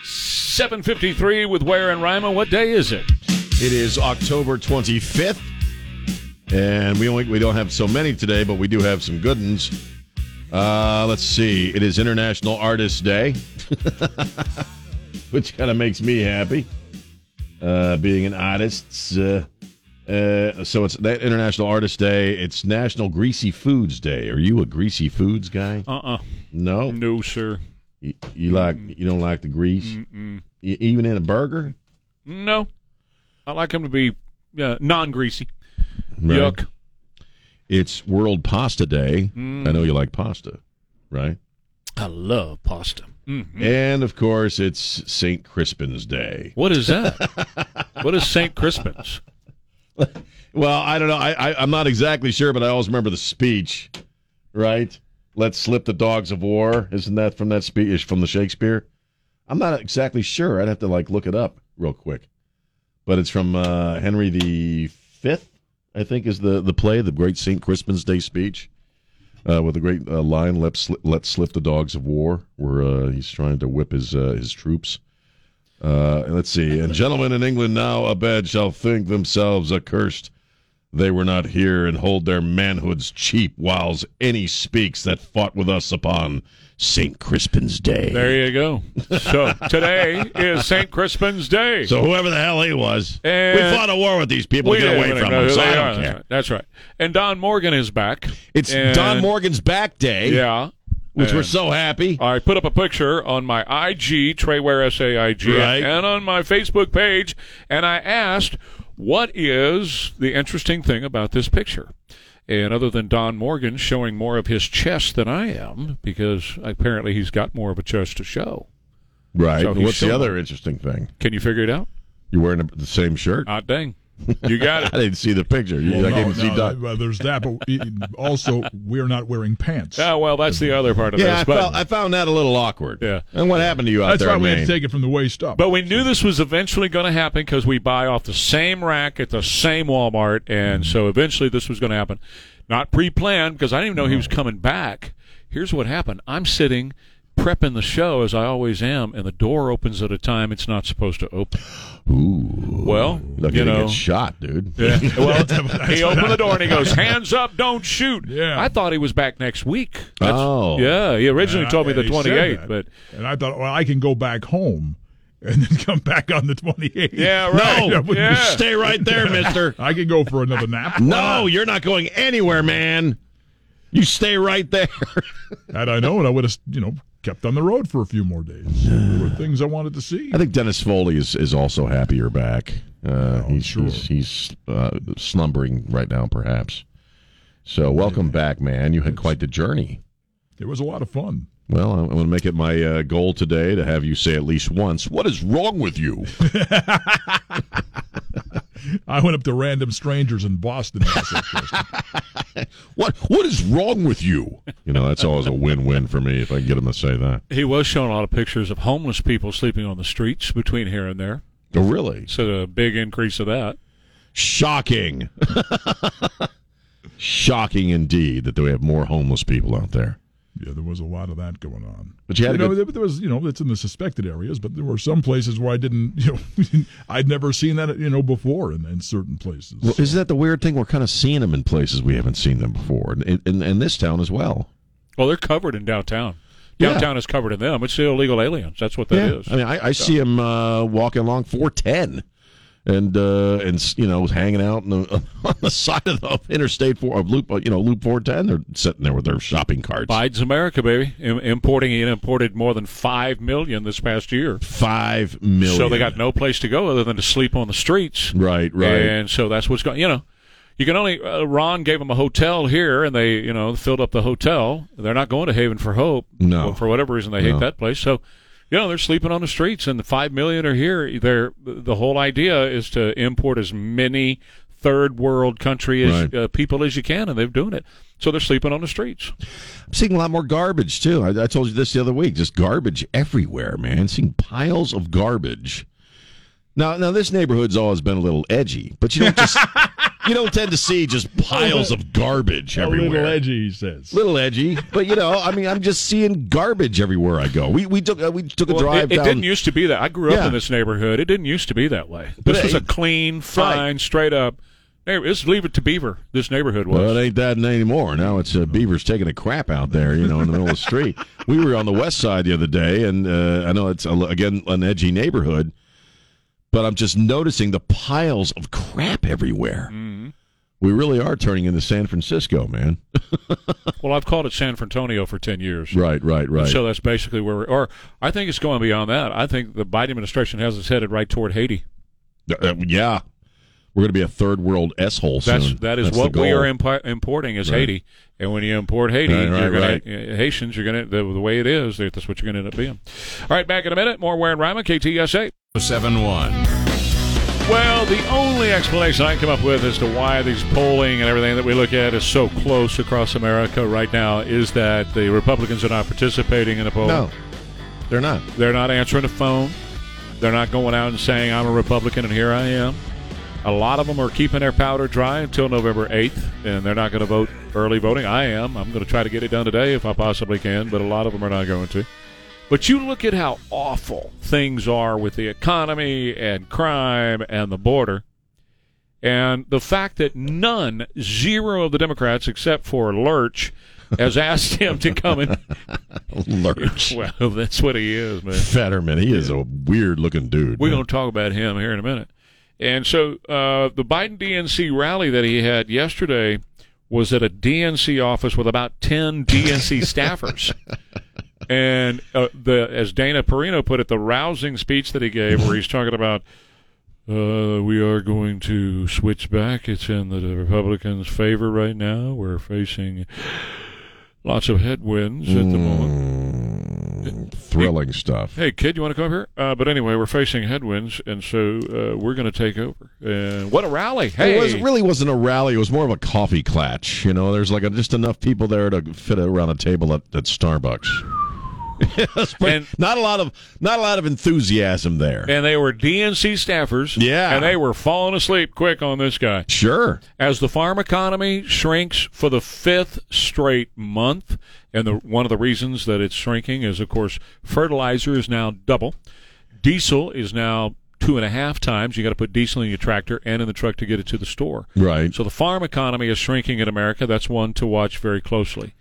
[SPEAKER 2] 753 with Ware and Rima. What day is it?
[SPEAKER 4] It is October 25th, and we only we don't have so many today, but we do have some good ones. Uh, let's see. It is International Artist Day, which kind of makes me happy. Uh, being an artist, uh, uh, so it's that International Artist Day. It's National Greasy Foods Day. Are you a greasy foods guy?
[SPEAKER 2] Uh uh
[SPEAKER 4] No,
[SPEAKER 2] No, sir.
[SPEAKER 4] you, you like you don't like the grease,
[SPEAKER 2] Mm-mm.
[SPEAKER 4] Even in a burger.
[SPEAKER 2] No. I like them to be uh, non greasy.
[SPEAKER 4] Right.
[SPEAKER 2] Yuck.
[SPEAKER 4] It's World Pasta Day.
[SPEAKER 2] Mm.
[SPEAKER 4] I know you like pasta, right?
[SPEAKER 2] I love pasta. Mm.
[SPEAKER 4] And of course, it's St. Crispin's Day.
[SPEAKER 2] What is that? what is St. Crispin's?
[SPEAKER 4] Well, I don't know. I, I I'm not exactly sure, but I always remember the speech, right? Let's slip the dogs of war. Isn't that from that speech from the Shakespeare? I'm not exactly sure. I'd have to like look it up real quick. But it's from uh, Henry the Fifth, I think, is the the play, the great St. Crispin's Day speech. Uh, with a great uh, line, "Let's let's slip the dogs of war," where uh, he's trying to whip his uh, his troops. Uh, let's see. And gentlemen in England now abed shall think themselves accursed They were not here and hold their manhoods cheap, whiles any speaks that fought with us upon St. Crispin's Day.
[SPEAKER 2] There you go. So today is St. Crispin's Day.
[SPEAKER 4] so whoever the hell he was,
[SPEAKER 2] And-
[SPEAKER 4] we fought a war with these people
[SPEAKER 2] We
[SPEAKER 4] get away from them. So I don't
[SPEAKER 2] That's
[SPEAKER 4] care.
[SPEAKER 2] right. That's right. And Don Morgan is back.
[SPEAKER 4] It's
[SPEAKER 2] And-
[SPEAKER 4] Don Morgan's back day,
[SPEAKER 2] Yeah.
[SPEAKER 4] which we're so happy.
[SPEAKER 2] I put up a picture on my IG, Treyware S-A-I-G,
[SPEAKER 4] Right.
[SPEAKER 2] and on my Facebook page, and I asked, what is the interesting thing about this picture? And other than Don Morgan showing more of his chest than I am, because apparently he's got more of a chest to show.
[SPEAKER 4] Right.
[SPEAKER 2] So
[SPEAKER 4] What's the other interesting thing?
[SPEAKER 2] Can you figure it out?
[SPEAKER 4] You're wearing the same shirt.
[SPEAKER 2] Hot dang. You got it.
[SPEAKER 4] I didn't see the picture.
[SPEAKER 5] Well,
[SPEAKER 4] I
[SPEAKER 5] no,
[SPEAKER 4] didn't see
[SPEAKER 5] no,
[SPEAKER 4] Don.
[SPEAKER 5] uh, there's that, but also we're not wearing pants.
[SPEAKER 2] Oh, well, that's the other part of
[SPEAKER 4] Yeah, I,
[SPEAKER 2] this. But,
[SPEAKER 4] felt, I found that a little awkward.
[SPEAKER 2] Yeah.
[SPEAKER 4] And what happened to you out
[SPEAKER 5] That's
[SPEAKER 4] there
[SPEAKER 5] why
[SPEAKER 4] in
[SPEAKER 5] we had
[SPEAKER 4] Maine?
[SPEAKER 5] to take it from the waist up.
[SPEAKER 2] But we knew this was eventually going to happen because we buy off the same rack at the same Walmart, and so eventually this was going to happen. Not pre-planned because I didn't even know he was coming back. Here's what happened: I'm sitting prepping the show as I always am, and the door opens at a time it's not supposed to open.
[SPEAKER 4] Ooh.
[SPEAKER 2] Well,
[SPEAKER 4] Look,
[SPEAKER 2] you
[SPEAKER 4] you
[SPEAKER 2] know,
[SPEAKER 4] get shot, dude.
[SPEAKER 2] Yeah. Well, he opened the door and he goes, "Hands up, don't shoot."
[SPEAKER 5] Yeah.
[SPEAKER 2] I thought he was back next week.
[SPEAKER 4] Oh.
[SPEAKER 2] yeah. He originally
[SPEAKER 5] And
[SPEAKER 2] told
[SPEAKER 5] I-
[SPEAKER 2] me the 28th, but
[SPEAKER 5] and I thought, well, I can go back home and then come back on the 28th.
[SPEAKER 2] yeah, right.
[SPEAKER 4] No,
[SPEAKER 2] yeah.
[SPEAKER 4] stay right there, mister.
[SPEAKER 5] I can go for another nap.
[SPEAKER 4] No, you're not going anywhere, man. You stay right there.
[SPEAKER 5] Had I known, I would have, you know, kept on the road for a few more days. There were things I wanted to see.
[SPEAKER 4] I think Dennis Foley is, is also happier back. Uh, he's,
[SPEAKER 5] sure.
[SPEAKER 4] he's he's uh, slumbering right now, perhaps. So welcome back, man. You had quite the journey.
[SPEAKER 5] It was a lot of fun.
[SPEAKER 4] Well, I'm going to make it my uh, goal today to have you say at least once, "What is wrong with you?"
[SPEAKER 5] I went up to random strangers in Boston. and asked that question.
[SPEAKER 4] What What is wrong with you? You know, that's always a win-win for me if I can get him to say that.
[SPEAKER 2] He was showing a lot of pictures of homeless people sleeping on the streets between here and there.
[SPEAKER 4] Oh, really?
[SPEAKER 2] So a big increase of that.
[SPEAKER 4] Shocking. Shocking indeed that we have more homeless people out there.
[SPEAKER 5] Yeah, there was a lot of that going on.
[SPEAKER 4] But you had
[SPEAKER 5] you know,
[SPEAKER 4] good-
[SPEAKER 5] there, there was, you know, it's in the suspected areas, but there were some places where I didn't, you know, I'd never seen that, you know, before in, in certain places.
[SPEAKER 4] Well, isn't that the weird thing? We're kind of seeing them in places we haven't seen them before, and in, in this town as well.
[SPEAKER 2] Well, they're covered in downtown.
[SPEAKER 4] Yeah.
[SPEAKER 2] Downtown is covered in them. It's the illegal aliens. That's what that is.
[SPEAKER 4] I mean, I, I see them uh, walking along 410, and uh, and you know, hanging out in the, on the side of the interstate for of loop, you know, loop 410. They're sitting there with their shopping carts.
[SPEAKER 2] Biden's America, baby. Im- importing and imported more than five million this past year.
[SPEAKER 4] Five million.
[SPEAKER 2] So they got no place to go other than to sleep on the streets.
[SPEAKER 4] right, right.
[SPEAKER 2] And so that's what's going. You know, you can only. Uh, Ron gave them a hotel here, and they, you know, filled up the hotel. They're not going to Haven for Hope.
[SPEAKER 4] No.
[SPEAKER 2] for whatever reason they hate
[SPEAKER 4] No.
[SPEAKER 2] that place. So, you know, they're sleeping on the streets, and the five million are here. They're the whole idea is to import as many third world country as
[SPEAKER 4] Right.
[SPEAKER 2] uh, people as you can, and they're doing it. So they're sleeping on the streets.
[SPEAKER 4] I'm seeing a lot more garbage too. I, I told you this the other week. Just garbage everywhere, man. Seeing piles of garbage. Now, now this neighborhood's always been a little edgy, but you don't just you don't tend to see just piles of garbage
[SPEAKER 5] a
[SPEAKER 4] everywhere.
[SPEAKER 5] little edgy, he says.
[SPEAKER 4] Little edgy, but you know, I mean, I'm just seeing garbage everywhere I go. We we took uh, we took a
[SPEAKER 2] Well,
[SPEAKER 4] drive
[SPEAKER 2] it, it
[SPEAKER 4] down.
[SPEAKER 2] didn't used to be that. I grew up
[SPEAKER 4] Yeah.
[SPEAKER 2] in this neighborhood. It didn't used to be that way. This
[SPEAKER 4] But
[SPEAKER 2] was a
[SPEAKER 4] it-
[SPEAKER 2] clean, fine, straight up. neighbor- Let's leave it to Beaver. This neighborhood was.
[SPEAKER 4] Well, it ain't that anymore. Now it's uh, beavers taking a crap out there, you know, in the middle of the street. We were on the west side the other day, and uh, I know it's a, again an edgy neighborhood, but I'm just noticing the piles of crap everywhere.
[SPEAKER 2] Mm-hmm.
[SPEAKER 4] We really are turning into San Francisco, man.
[SPEAKER 2] Well, I've called it San Francisco for ten years.
[SPEAKER 4] right, right, right.
[SPEAKER 2] So that's basically where we're. Or I think it's going beyond that. I think the Biden administration has us headed right toward Haiti.
[SPEAKER 4] Uh, yeah, we're going to be a third world s hole
[SPEAKER 2] That's
[SPEAKER 4] soon.
[SPEAKER 2] that is
[SPEAKER 4] That's
[SPEAKER 2] what we are impo- importing is
[SPEAKER 4] Right.
[SPEAKER 2] Haiti. And when you import Haiti,
[SPEAKER 4] Right, right,
[SPEAKER 2] you're gonna uh, Haitians. You're gonna the, the way it is. That's what you're gonna end up being. All right, back in a minute. More Warren Rima, KTSA.
[SPEAKER 1] 71.
[SPEAKER 2] Well, the only explanation I can come up with as to why these polling and everything that we look at is so close across America right now is that the Republicans are not participating in the poll.
[SPEAKER 4] No, they're not.
[SPEAKER 2] They're not answering the phone. They're not going out and saying, I'm a Republican and here I am. A lot of them are keeping their powder dry until November 8th, and they're not going to vote early voting. I am. I'm going to try to get it done today if I possibly can, but a lot of them are not going to. But you look at how awful things are with the economy and crime and the border, And the fact that none, zero of the Democrats except for Lurch, has asked him to come and.
[SPEAKER 4] Lurch.
[SPEAKER 2] Well, that's what he is, man.
[SPEAKER 4] Fetterman, he is a weird looking dude.
[SPEAKER 2] We're going to talk about him here in a minute. And so uh, the Biden DNC rally that he had yesterday was at a DNC office with about 10 DNC staffers. And uh, the as Dana Perino put it, the rousing speech that he gave, where he's talking about uh, we are going to switch back. It's in the Republicans' favor right now. We're facing lots of headwinds at the moment.
[SPEAKER 4] Thrilling stuff.
[SPEAKER 2] Hey, kid, you want to come up here? Uh, but anyway, we're facing headwinds, and so uh, we're going to take over. And what a rally! Hey,
[SPEAKER 4] It was, it really wasn't a rally. It was more of a coffee clatch. You know, there's like a, just enough people there to fit around a table at, at Starbucks.
[SPEAKER 2] And-
[SPEAKER 4] not a lot of not a lot of enthusiasm there.
[SPEAKER 2] and they were DNC staffers.
[SPEAKER 4] Yeah.
[SPEAKER 2] and they were falling asleep quick on this guy.
[SPEAKER 4] sure.
[SPEAKER 2] As the farm economy shrinks for the fifth straight month, and the, one of the reasons that it's shrinking is, of course, fertilizer is now double, diesel is now two and a half times. You got to put diesel in your tractor and in the truck to get it to the store.
[SPEAKER 4] Right.
[SPEAKER 2] So the farm economy is shrinking in America. That's one to watch very closely.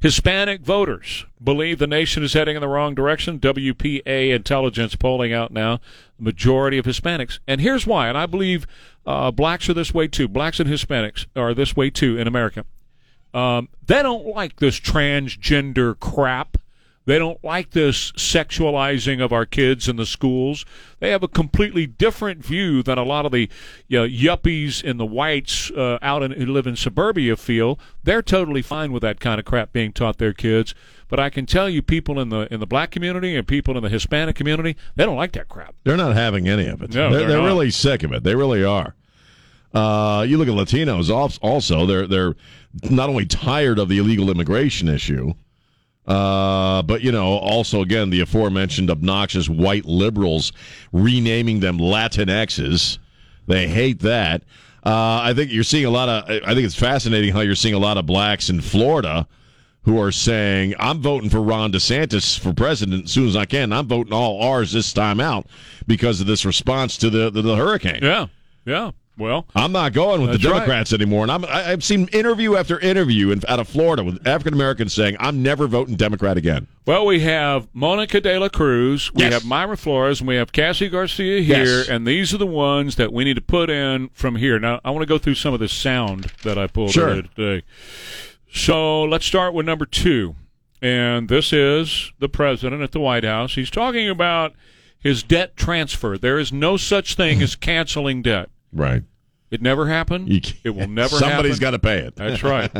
[SPEAKER 2] Hispanic voters believe the nation is heading in the wrong direction. WPA intelligence polling out now, majority of Hispanics. And here's why, and I believe uh, blacks are this way too. Blacks and Hispanics are this way too in America. Um, they don't like this transgender crap. They don't like this sexualizing of our kids in the schools. They have a completely different view than a lot of the you know, yuppies and the whites uh, out in, who live in suburbia feel. They're totally fine with that kind of crap being taught their kids. But I can tell you, people in the in the black community and people in the Hispanic community, they don't like that crap.
[SPEAKER 4] They're not having any of it.
[SPEAKER 2] No,
[SPEAKER 4] they're,
[SPEAKER 2] they're
[SPEAKER 4] they're really sick of it. They really are. Uh, you look at Latinos also. They're they're not only tired of the illegal immigration issue, uh, but you know also again the aforementioned obnoxious white liberals renaming them Latinxes. They hate that. Uh, I think you're seeing a lot of. I think it's fascinating how you're seeing a lot of blacks in Florida who are saying, I'm voting for Ron DeSantis for president as soon as I can. I'm voting all R's this time out because of this response to the, the, the hurricane.
[SPEAKER 2] Yeah, yeah. Well,
[SPEAKER 4] I'm not going with the
[SPEAKER 2] right.
[SPEAKER 4] Democrats anymore. And I'm, I, I've seen interview after interview in, out of Florida with African Americans saying, I'm never voting Democrat again.
[SPEAKER 2] Well, we have Monica De La Cruz, we
[SPEAKER 4] Yes.
[SPEAKER 2] have Mayra Flores, and we have Cassy Garcia here,
[SPEAKER 4] Yes.
[SPEAKER 2] and these are the ones that we need to put in from here. Now, I want to go through some of the sound that I pulled
[SPEAKER 4] Sure.
[SPEAKER 2] earlier today. So let's start with number two, and this is the president at the White House. He's talking about his debt transfer. There is no such thing as canceling debt.
[SPEAKER 4] Right.
[SPEAKER 2] It never happened.
[SPEAKER 4] You can't-
[SPEAKER 2] It will never
[SPEAKER 4] Somebody's
[SPEAKER 2] happen.
[SPEAKER 4] got to pay it.
[SPEAKER 2] That's right.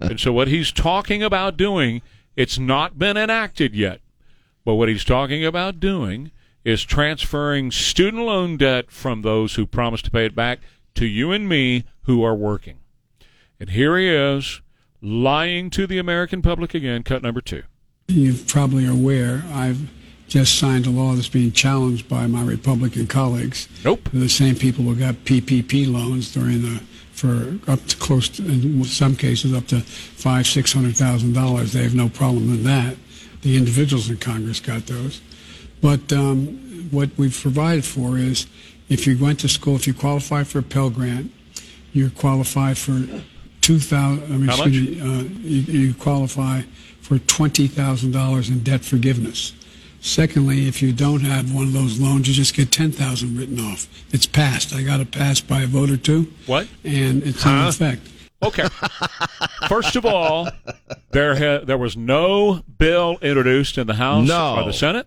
[SPEAKER 2] and so what he's talking about doing, it's not been enacted yet. But what he's talking about doing is transferring student loan debt from those who promise to pay it back to you and me who are working. And here he is lying to the American public again, cut number 2.
[SPEAKER 6] You probably are aware I've just signed a law that's being challenged by my Republican colleagues.
[SPEAKER 2] Nope.
[SPEAKER 6] The same people who got PPP loans during the for up to close to, in some cases up to five six hundred thousand dollars. They have no problem with that. The individuals in Congress got those, but um, what we've provided for is if you went to school, if you qualify for a Pell Grant, you qualify for two thousand. I mean,
[SPEAKER 2] How
[SPEAKER 6] excuse me, uh, you, you qualify for twenty thousand dollars in debt forgiveness. Secondly, if you don't have one of those loans, you just get ten thousand written off. It's passed. I got it passed by a vote or two,
[SPEAKER 2] What?
[SPEAKER 6] and it's in effect.
[SPEAKER 2] Okay. First of all, there ha- there was no bill introduced in the House
[SPEAKER 4] No.
[SPEAKER 2] or the Senate.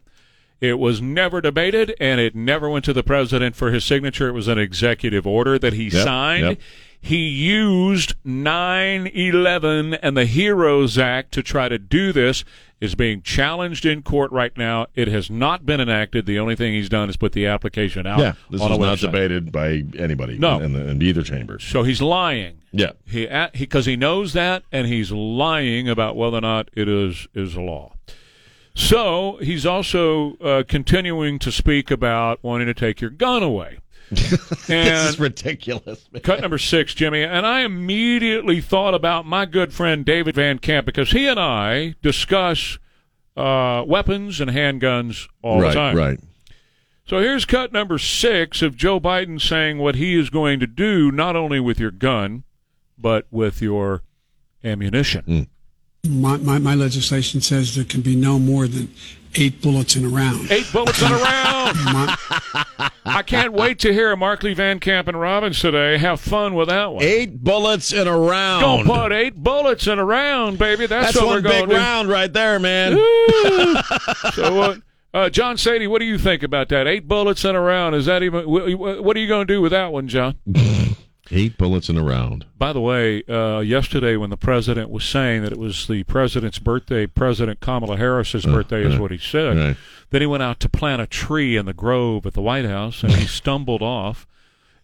[SPEAKER 2] It was never debated, and it never went to the president for his signature. It was an executive order that he
[SPEAKER 4] Yep,
[SPEAKER 2] signed.
[SPEAKER 4] yep.
[SPEAKER 2] He used 9/11 and the Heroes Act to try to do this. Is being challenged in court right now. It has not been enacted. The only thing he's done is put the application out
[SPEAKER 4] Yeah. This was
[SPEAKER 2] a
[SPEAKER 4] not debated by anybody
[SPEAKER 2] No.
[SPEAKER 4] in, the, in either chambers.
[SPEAKER 2] So he's lying.
[SPEAKER 4] Yeah.
[SPEAKER 2] He because he, knows that, and he's lying about whether or not it is is a law. So he's also uh, continuing to speak about wanting to take your gun away.
[SPEAKER 4] This is ridiculous. man.
[SPEAKER 2] cut number six, Jimmy, and I immediately thought about my good friend David Van Camp because he and I discuss uh, weapons and handguns all
[SPEAKER 4] right,
[SPEAKER 2] the time.
[SPEAKER 4] right.
[SPEAKER 2] So here's cut number six of Joe Biden saying what he is going to do, not only with your gun, but with your ammunition.
[SPEAKER 6] My, my, my legislation says there can be no more than eight bullets in a round.
[SPEAKER 2] Eight bullets in a round. I can't wait to hear Markley Van Camp and Robbins today. Have fun with that one.
[SPEAKER 4] Eight bullets in a round.
[SPEAKER 2] Gonna put eight bullets in a round, baby. That's,
[SPEAKER 4] That's
[SPEAKER 2] what
[SPEAKER 4] one
[SPEAKER 2] we're going
[SPEAKER 4] big
[SPEAKER 2] to
[SPEAKER 4] round right there, man.
[SPEAKER 2] So what? Uh, John Sadie, what do you think about that? Eight bullets in a round. Is that even? wh- wh- What are you going to do with that one, John?
[SPEAKER 4] Eight bullets in a round.
[SPEAKER 2] By the way, uh, yesterday when the president was saying that it was the president's birthday, President Kamala Harris's birthday is
[SPEAKER 4] uh,
[SPEAKER 2] what he said.
[SPEAKER 4] right.
[SPEAKER 2] Then he went out to plant a tree in the grove at the White House, and he stumbled off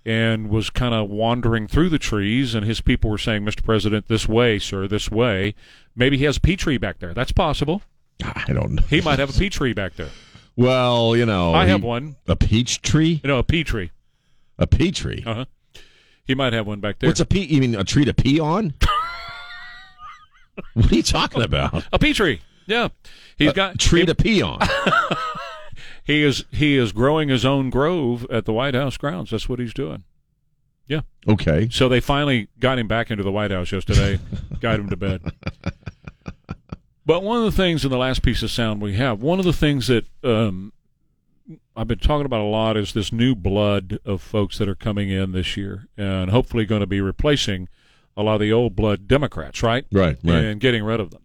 [SPEAKER 2] and was kind of wandering through the trees. And his people were saying, "Mr. President, this way, sir, this way." Maybe he has a pea tree back there. That's possible.
[SPEAKER 4] I don't know.
[SPEAKER 2] He might have a pea tree back there.
[SPEAKER 4] Well, you know,
[SPEAKER 2] I
[SPEAKER 4] he-
[SPEAKER 2] have one.
[SPEAKER 4] A peach tree?
[SPEAKER 2] You know, a pea tree.
[SPEAKER 4] A pea tree?
[SPEAKER 2] Uh huh. He might have one back there.
[SPEAKER 4] What's a pea? You mean a tree to pee on? what are you talking about?
[SPEAKER 2] a pea tree? Yeah, he's got
[SPEAKER 4] Tree to pee on.
[SPEAKER 2] He is he is growing his own grove at the White House grounds. That's what he's doing. Yeah.
[SPEAKER 4] Okay.
[SPEAKER 2] So they finally got him back into the White House yesterday, got him to bed. But one of the things in the last piece of sound we have, one of the things that um, I've been talking about a lot is this new blood of folks that are coming in this year, and hopefully going to be replacing a lot of the old blood Democrats, right?
[SPEAKER 4] Right, right.
[SPEAKER 2] And getting rid of them.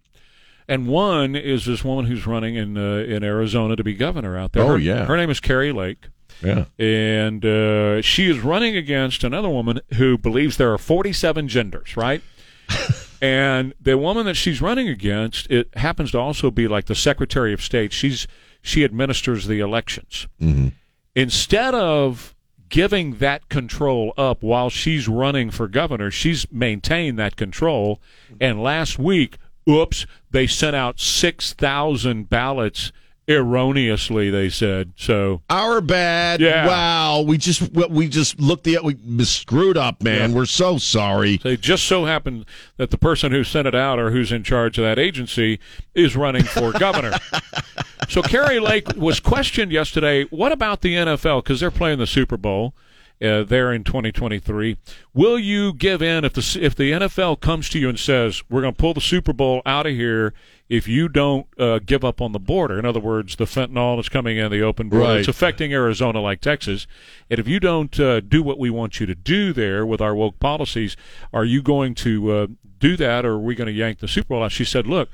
[SPEAKER 2] And one is this woman who's running in uh, in Arizona to be governor out there.
[SPEAKER 4] Oh,
[SPEAKER 2] Her-
[SPEAKER 4] yeah.
[SPEAKER 2] Her name is Kari Lake
[SPEAKER 4] Yeah.
[SPEAKER 2] and uh, she is running against another woman who believes there are 47 genders, right? and the woman that she's running against, it happens to also be like the Secretary of State. She's she administers the elections. Mm-hmm. Instead of giving that control up while she's running for governor, she's maintained that control. And last week, oops, they sent out 6,000 ballots erroneously, they said. So
[SPEAKER 4] Our bad.
[SPEAKER 2] Yeah.
[SPEAKER 4] Wow. We just we- just looked the we screwed up, man.
[SPEAKER 2] Yeah.
[SPEAKER 4] We're so sorry.
[SPEAKER 2] They just so happened that the person who sent it out or who's in charge of that agency is running for governor. so Kari Lake was questioned yesterday. What about the NFL? Because they're playing the Super Bowl. Uh, there in 2023, will you give in if the if the NFL comes to you and says we're going to pull the Super Bowl out of here if you don't uh, give up on the border? In other words, the fentanyl is coming in the open border.
[SPEAKER 4] Right.
[SPEAKER 2] It's affecting Arizona like Texas. And if you don't uh, do what we want you to do there with our woke policies, are you going to uh, do that or are we going to yank the Super Bowl out? She said, look,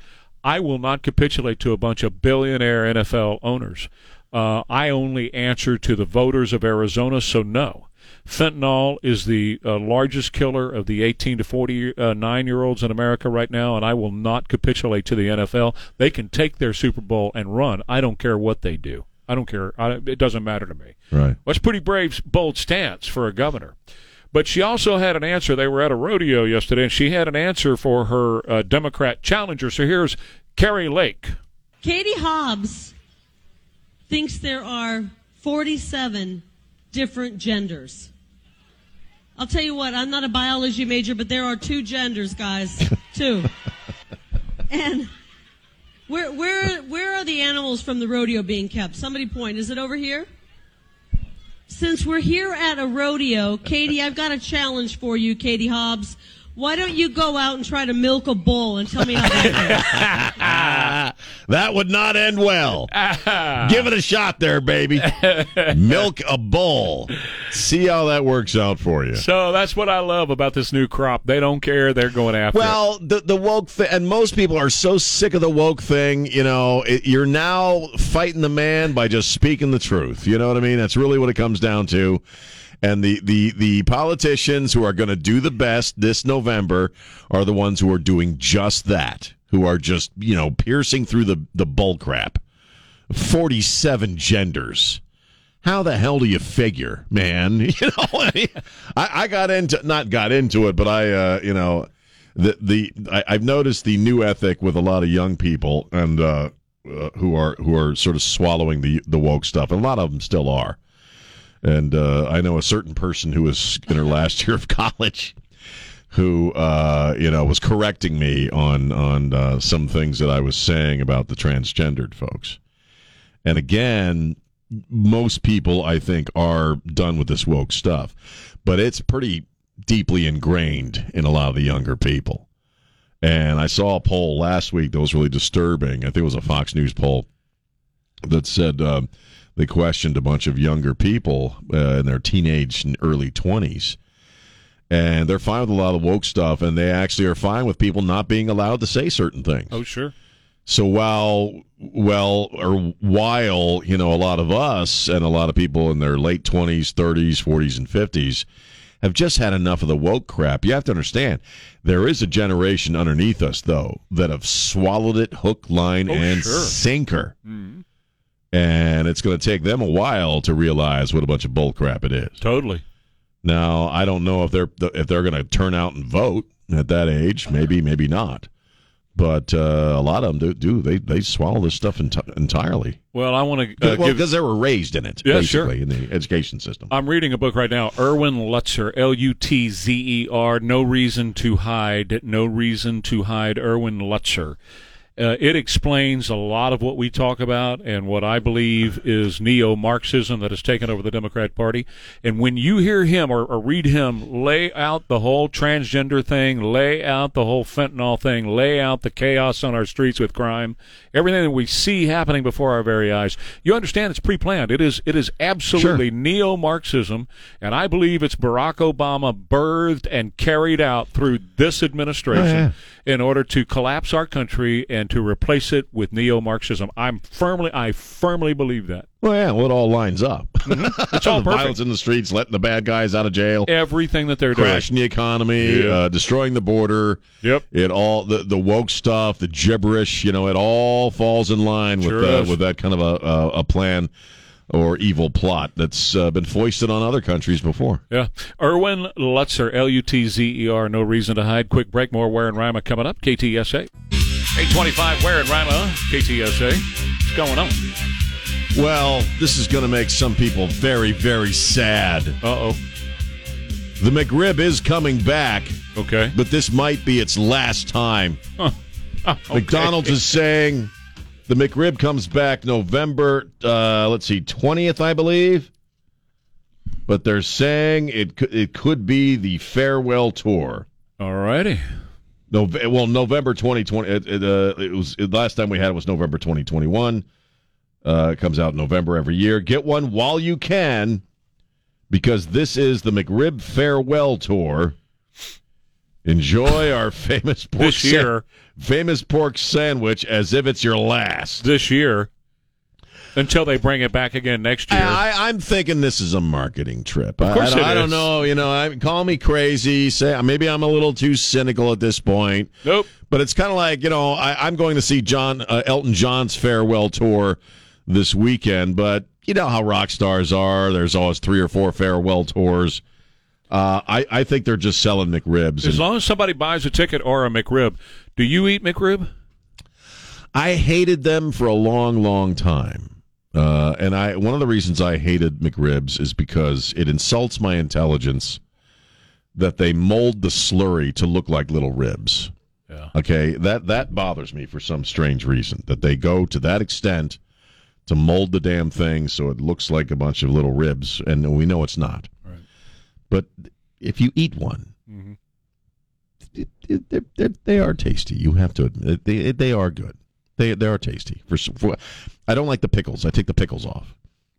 [SPEAKER 2] I will not capitulate to a bunch of billionaire NFL owners. Uh, I only answer to the voters of Arizona, so no. Fentanyl is the uh, largest killer of the 18 to 49 year olds in America right now, and I will not capitulate to the NFL. They can take their Super Bowl and run. I don't care what they do. I don't care. I, it doesn't matter to me.
[SPEAKER 4] Right.
[SPEAKER 2] That's pretty brave, bold stance for a governor. But she also had an answer. They were at a rodeo yesterday, and she had an answer for her uh, Democrat challenger. So here's Kari Lake.
[SPEAKER 7] Katie Hobbs thinks there are 47 different genders. I'll tell you what, I'm not a biology major, but there are two genders, guys. two. And where where where are the animals from the rodeo being kept? Somebody point. Is it over here? Since we're here at a rodeo, Katie, I've got a challenge for you, Katie Hobbs. Why don't you go out and try to milk a bull and tell me how that?
[SPEAKER 4] That would not end well. Give it a shot there, baby. Milk a bull. See how that works out for you.
[SPEAKER 2] So that's what I love about this new crop. They don't care. They're going after it.
[SPEAKER 4] Well, the the woke thing, and most people are so sick of the woke thing. You know, it, you're now fighting the man by just speaking the truth. You know what I mean? That's really what it comes down to. And the the the politicians who are going to do the best this November are the ones who are doing just that. Who are just you know piercing through the the bull crap. Forty seven genders. How the hell do you figure, man? You know, I, I, got into not got into it, but I, uh, you know, the the I, I've noticed the new ethic with a lot of young people and uh, uh, who are who are sort of swallowing the the woke stuff, and a lot of them still are. And uh, I know a certain person who was in her last year of college who uh, you know was correcting me on on uh, some things that I was saying about the transgendered folks. And again, most people, I think, are done with this woke stuff, but it's pretty deeply ingrained in a lot of the younger people. And I saw a poll last week that was really disturbing. I think it was a Fox News poll that said uh, they questioned a bunch of younger people uh, in their teenage and early 20s. And they're fine with a lot of woke stuff, and they actually are fine with people not being allowed to say certain things.
[SPEAKER 2] Oh, sure.
[SPEAKER 4] So while well or while you know a lot of us and a lot of people in their late twenties, thirties, forties, and fifties have just had enough of the woke crap. You have to understand there is a generation underneath us though that have swallowed it hook, line,
[SPEAKER 2] Oh,
[SPEAKER 4] and
[SPEAKER 2] sure.
[SPEAKER 4] sinker, mm-hmm. and it's going to take them a while to realize what a bunch of bull crap it is.
[SPEAKER 2] Totally.
[SPEAKER 4] Now I don't know if they're if they're going to turn out and vote at that age. Maybe, maybe not. But uh, a lot of them do. do they they swallow this stuff enti- entirely?
[SPEAKER 2] Well, I want to uh,
[SPEAKER 4] well, because they were raised in it,
[SPEAKER 2] Yeah, sure.
[SPEAKER 4] basically, in the education system.
[SPEAKER 2] I'm reading a book right now. Erwin Lutzer, L U T Z E R. No reason to hide. No reason to hide. Erwin Lutzer. Uh, it explains a lot of what we talk about and what I believe is neo Marxism that has taken over the Democrat Party. And when you hear him or, or read him lay out the whole transgender thing, lay out the whole fentanyl thing, lay out the chaos on our streets with crime, everything that we see happening before our very eyes, you understand it's pre planned. It is, it is absolutely neo Marxism. And I believe it's Barack Obama birthed and carried out through this administration in order to collapse our country and to replace it with neo-Marxism. I'm firmly, I firmly believe that.
[SPEAKER 4] Well, yeah, well, it all lines up.
[SPEAKER 2] It's all
[SPEAKER 4] the
[SPEAKER 2] perfect.
[SPEAKER 4] violence in the streets, letting the bad guys out of jail,
[SPEAKER 2] Everything that they're doing.
[SPEAKER 4] crashing the economy,
[SPEAKER 2] Yeah.
[SPEAKER 4] uh, destroying the border.
[SPEAKER 2] Yep.
[SPEAKER 4] It all the the woke stuff, the gibberish. You know, it all falls in line
[SPEAKER 2] Sure
[SPEAKER 4] with uh, with that kind of a a, a plan or evil plot that's uh, been foisted on other countries before.
[SPEAKER 2] Yeah. Erwin Lutzer, L U T Z E R, no reason to hide. Quick break, more Ware and Rima coming up. KTSA. 825 Ware and Rima, KTSA. What's going on?
[SPEAKER 4] Well, this is going to make some people very, very sad.
[SPEAKER 2] Uh oh.
[SPEAKER 4] The McRib is coming back,
[SPEAKER 2] Okay.
[SPEAKER 4] but this might be its last time.
[SPEAKER 2] Huh. Okay.
[SPEAKER 4] McDonald's is saying the McRib comes back November, uh, let's see, 20th, I believe. But they're saying it could, it could be the farewell tour.
[SPEAKER 2] All righty.
[SPEAKER 4] No, well, November 2020. It, it, uh, it was it, last time we had it was November 2021. Uh, it comes out in November every year. Get one while you can, because this is the McRib farewell tour. Enjoy our famous pork
[SPEAKER 2] This year.
[SPEAKER 4] famous pork sandwich as if it's your last.
[SPEAKER 2] This year. Until they bring it back again next year.
[SPEAKER 4] I, I'm thinking this is a marketing trip.
[SPEAKER 2] Of course
[SPEAKER 4] I, I,
[SPEAKER 2] it
[SPEAKER 4] I don't
[SPEAKER 2] is.
[SPEAKER 4] know. You know, I, call me crazy. Say maybe I'm a little too cynical at this point.
[SPEAKER 2] nope.
[SPEAKER 4] But it's kind of like you know I, I'm going to see John uh, Elton John's farewell tour this weekend. But you know how rock stars are. There's always three or four farewell tours. Uh, I I think they're just selling McRibs.
[SPEAKER 2] As
[SPEAKER 4] And
[SPEAKER 2] long as somebody buys a ticket or a McRib, do you eat McRib?
[SPEAKER 4] I hated them for a long, long time. Uh, and I one of the reasons I hated McRibs is because it insults my intelligence that they mold the slurry to look like little ribs.
[SPEAKER 2] Yeah.
[SPEAKER 4] Okay, that that bothers me for some strange reason that they go to that extent to mold the damn thing so it looks like a bunch of little ribs, and we know it's not.
[SPEAKER 2] Right.
[SPEAKER 4] But if you eat one,
[SPEAKER 2] Mhm.
[SPEAKER 4] it, it, they're, they're, they are tasty. You have to admit it. they they are good. They they are tasty. For, for I don't like the pickles. I take the pickles off,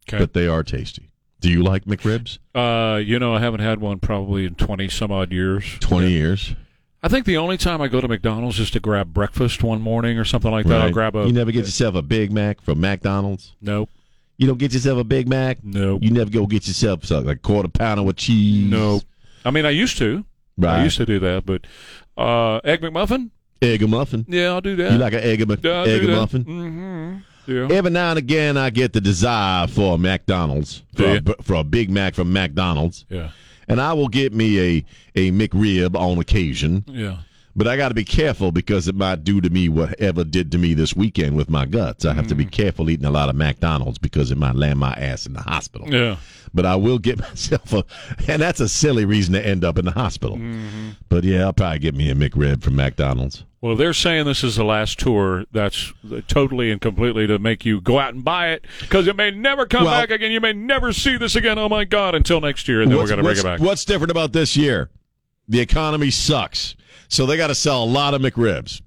[SPEAKER 2] Okay.
[SPEAKER 4] but they are tasty. Do you like McRibs?
[SPEAKER 2] Uh, you know, I haven't had one probably in 20 some odd years.
[SPEAKER 4] Twenty years.
[SPEAKER 2] I think the only time I go to McDonald's is to grab breakfast one morning or something like that. I'll grab a.
[SPEAKER 4] You never get yourself a Big Mac from McDonald's.
[SPEAKER 2] Nope.
[SPEAKER 4] You don't get yourself a Big Mac.
[SPEAKER 2] Nope.
[SPEAKER 4] You never go get yourself something like quarter pounder with cheese.
[SPEAKER 2] Nope. I mean, I used to.
[SPEAKER 4] Right.
[SPEAKER 2] I used to do that, but uh, egg McMuffin.
[SPEAKER 4] egg a muffin.
[SPEAKER 2] Yeah, I'll do that.
[SPEAKER 4] You like an egg a,
[SPEAKER 2] Yeah,
[SPEAKER 4] egg
[SPEAKER 2] do
[SPEAKER 4] a
[SPEAKER 2] that.
[SPEAKER 4] muffin?
[SPEAKER 2] Mm-hmm. Yeah.
[SPEAKER 4] Every now and again, I get the desire for a McDonald's for,
[SPEAKER 2] Do
[SPEAKER 4] a, for a Big Mac from McDonald's,
[SPEAKER 2] Yeah.
[SPEAKER 4] and I will get me a a McRib on occasion.
[SPEAKER 2] Yeah.
[SPEAKER 4] But I got to be careful because it might do to me whatever did to me this weekend with my guts. I have to be
[SPEAKER 2] Mm.
[SPEAKER 4] careful eating a lot of McDonald's because it might land my ass in the hospital.
[SPEAKER 2] Yeah.
[SPEAKER 4] But I will get myself a, and that's a silly reason to end up in the hospital.
[SPEAKER 2] Mm-hmm.
[SPEAKER 4] But yeah, I'll probably get me a McRib from McDonald's.
[SPEAKER 2] Well, they're saying this is the last tour. That's totally and completely to make you go out and buy it because it may never come
[SPEAKER 4] Well-
[SPEAKER 2] back again. You may never see this again. Oh my God! Until next year, and then we're going to bring it back.
[SPEAKER 4] What's different about this year? The economy sucks. So they got to sell a lot of McRibs.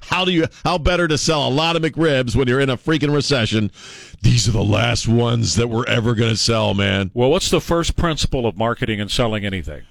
[SPEAKER 4] how do you how better to sell a lot of McRibs when you're in a freaking recession? These are the last ones that we're ever going to sell, man.
[SPEAKER 2] Well, what's the first principle of marketing and selling anything?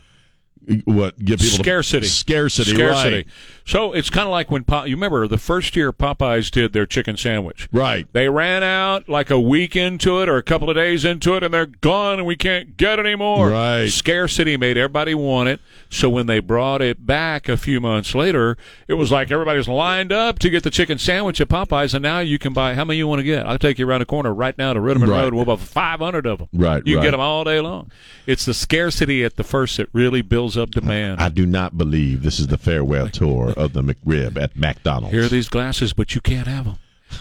[SPEAKER 4] What get people to-
[SPEAKER 2] scarcity.
[SPEAKER 4] scarcity,
[SPEAKER 2] Scarcity.
[SPEAKER 4] right?
[SPEAKER 2] So it's kind of like when Pop, you remember the first year Popeyes did their chicken sandwich.
[SPEAKER 4] Right.
[SPEAKER 2] They ran out like a week into it or a couple of days into it, and they're gone, and we can't get it anymore.
[SPEAKER 4] Right.
[SPEAKER 2] Scarcity made everybody want it. So when they brought it back a few months later, it was like everybody's lined up to get the chicken sandwich at Popeyes, and now you can buy how many you want to get. I'll take you around the corner right now to Rittiman
[SPEAKER 4] Right.
[SPEAKER 2] Road. We'll buy 500 of them.
[SPEAKER 4] Right,
[SPEAKER 2] You
[SPEAKER 4] right.
[SPEAKER 2] get them all day long. It's the scarcity at the first that really builds up demand.
[SPEAKER 4] I do not believe this is the farewell tour of the McRib at McDonald's.
[SPEAKER 2] Here are these glasses, but you can't have them.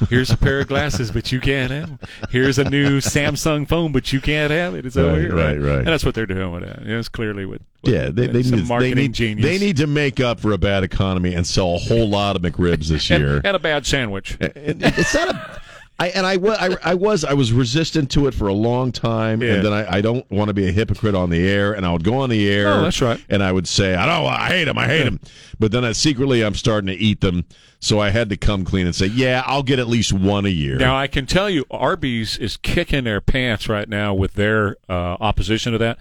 [SPEAKER 2] Here's a pair of glasses, but you can't have them. Here's a new Samsung phone, but you can't have it. It's over here.
[SPEAKER 4] right, right.
[SPEAKER 2] And that's what they're doing with that. It's clearly what. what-
[SPEAKER 4] yeah, they, they,
[SPEAKER 2] some
[SPEAKER 4] need,
[SPEAKER 2] marketing
[SPEAKER 4] they, need,
[SPEAKER 2] genius.
[SPEAKER 4] they need to make up for a bad economy and sell a whole lot of McRibs this year.
[SPEAKER 2] and, and a bad sandwich.
[SPEAKER 4] And it's not a. I, and I, wa- I, I was I was resistant to it for a long time,
[SPEAKER 2] Yeah.
[SPEAKER 4] and then I, I don't want to be a hypocrite on the air, and I would go on the air.
[SPEAKER 2] Oh, that's right.
[SPEAKER 4] And I would say, I don't, I hate them, I hate them, but then I, secretly I'm starting to eat them, so I had to come clean and say, yeah, I'll get at least one a year.
[SPEAKER 2] Now I can tell you, Arby's is kicking their pants right now with their uh, opposition to that.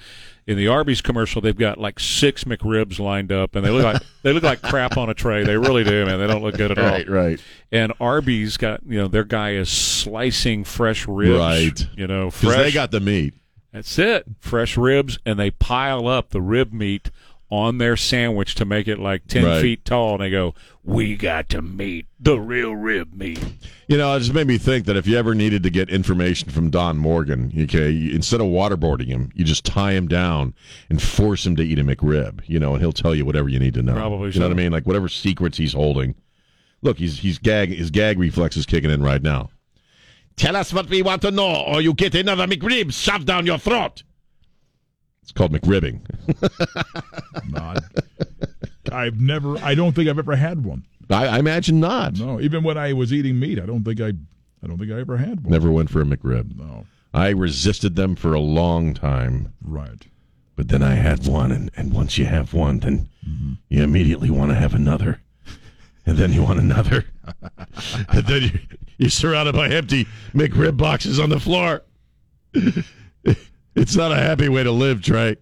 [SPEAKER 2] In the Arby's commercial, they've got like six McRibs lined up, and they look like they look like crap on a tray. They really do, man. They don't look good at all.
[SPEAKER 4] right, right.
[SPEAKER 2] And Arby's got you know their guy is slicing fresh ribs,
[SPEAKER 4] Right.
[SPEAKER 2] You know,
[SPEAKER 4] Because
[SPEAKER 2] fresh.
[SPEAKER 4] they got the meat.
[SPEAKER 2] That's it. Fresh ribs, and they pile up the rib meat on their sandwich to make it like 10
[SPEAKER 4] Right.
[SPEAKER 2] feet tall. And they go, We got to meet the real rib meat.
[SPEAKER 4] You know, it just made me think that if you ever needed to get information from Don Morgan, okay, you- instead of waterboarding him, you just tie him down and force him to eat a McRib, you know, and he'll tell you whatever you need to know.
[SPEAKER 2] Probably
[SPEAKER 4] You know what I mean? Like whatever secrets he's holding. Look, he's he's gag his gag reflex is kicking in right now. Tell us what we want to know, or you get another McRib shoved down your throat. It's called McRibbing.
[SPEAKER 5] Not. I've never. I don't think I've ever had one.
[SPEAKER 4] I, I imagine not.
[SPEAKER 5] No, even when I was eating meat, I don't think I. I don't think I ever had one.
[SPEAKER 4] Never went for a McRib.
[SPEAKER 5] No.
[SPEAKER 4] I resisted them for a long time.
[SPEAKER 5] Right.
[SPEAKER 4] But then I had one, and, and once you have one, then mm-hmm. you immediately want to have another. And then you want another. and then you, you're surrounded by empty McRib boxes on the floor. it's not a happy way to live, Trey.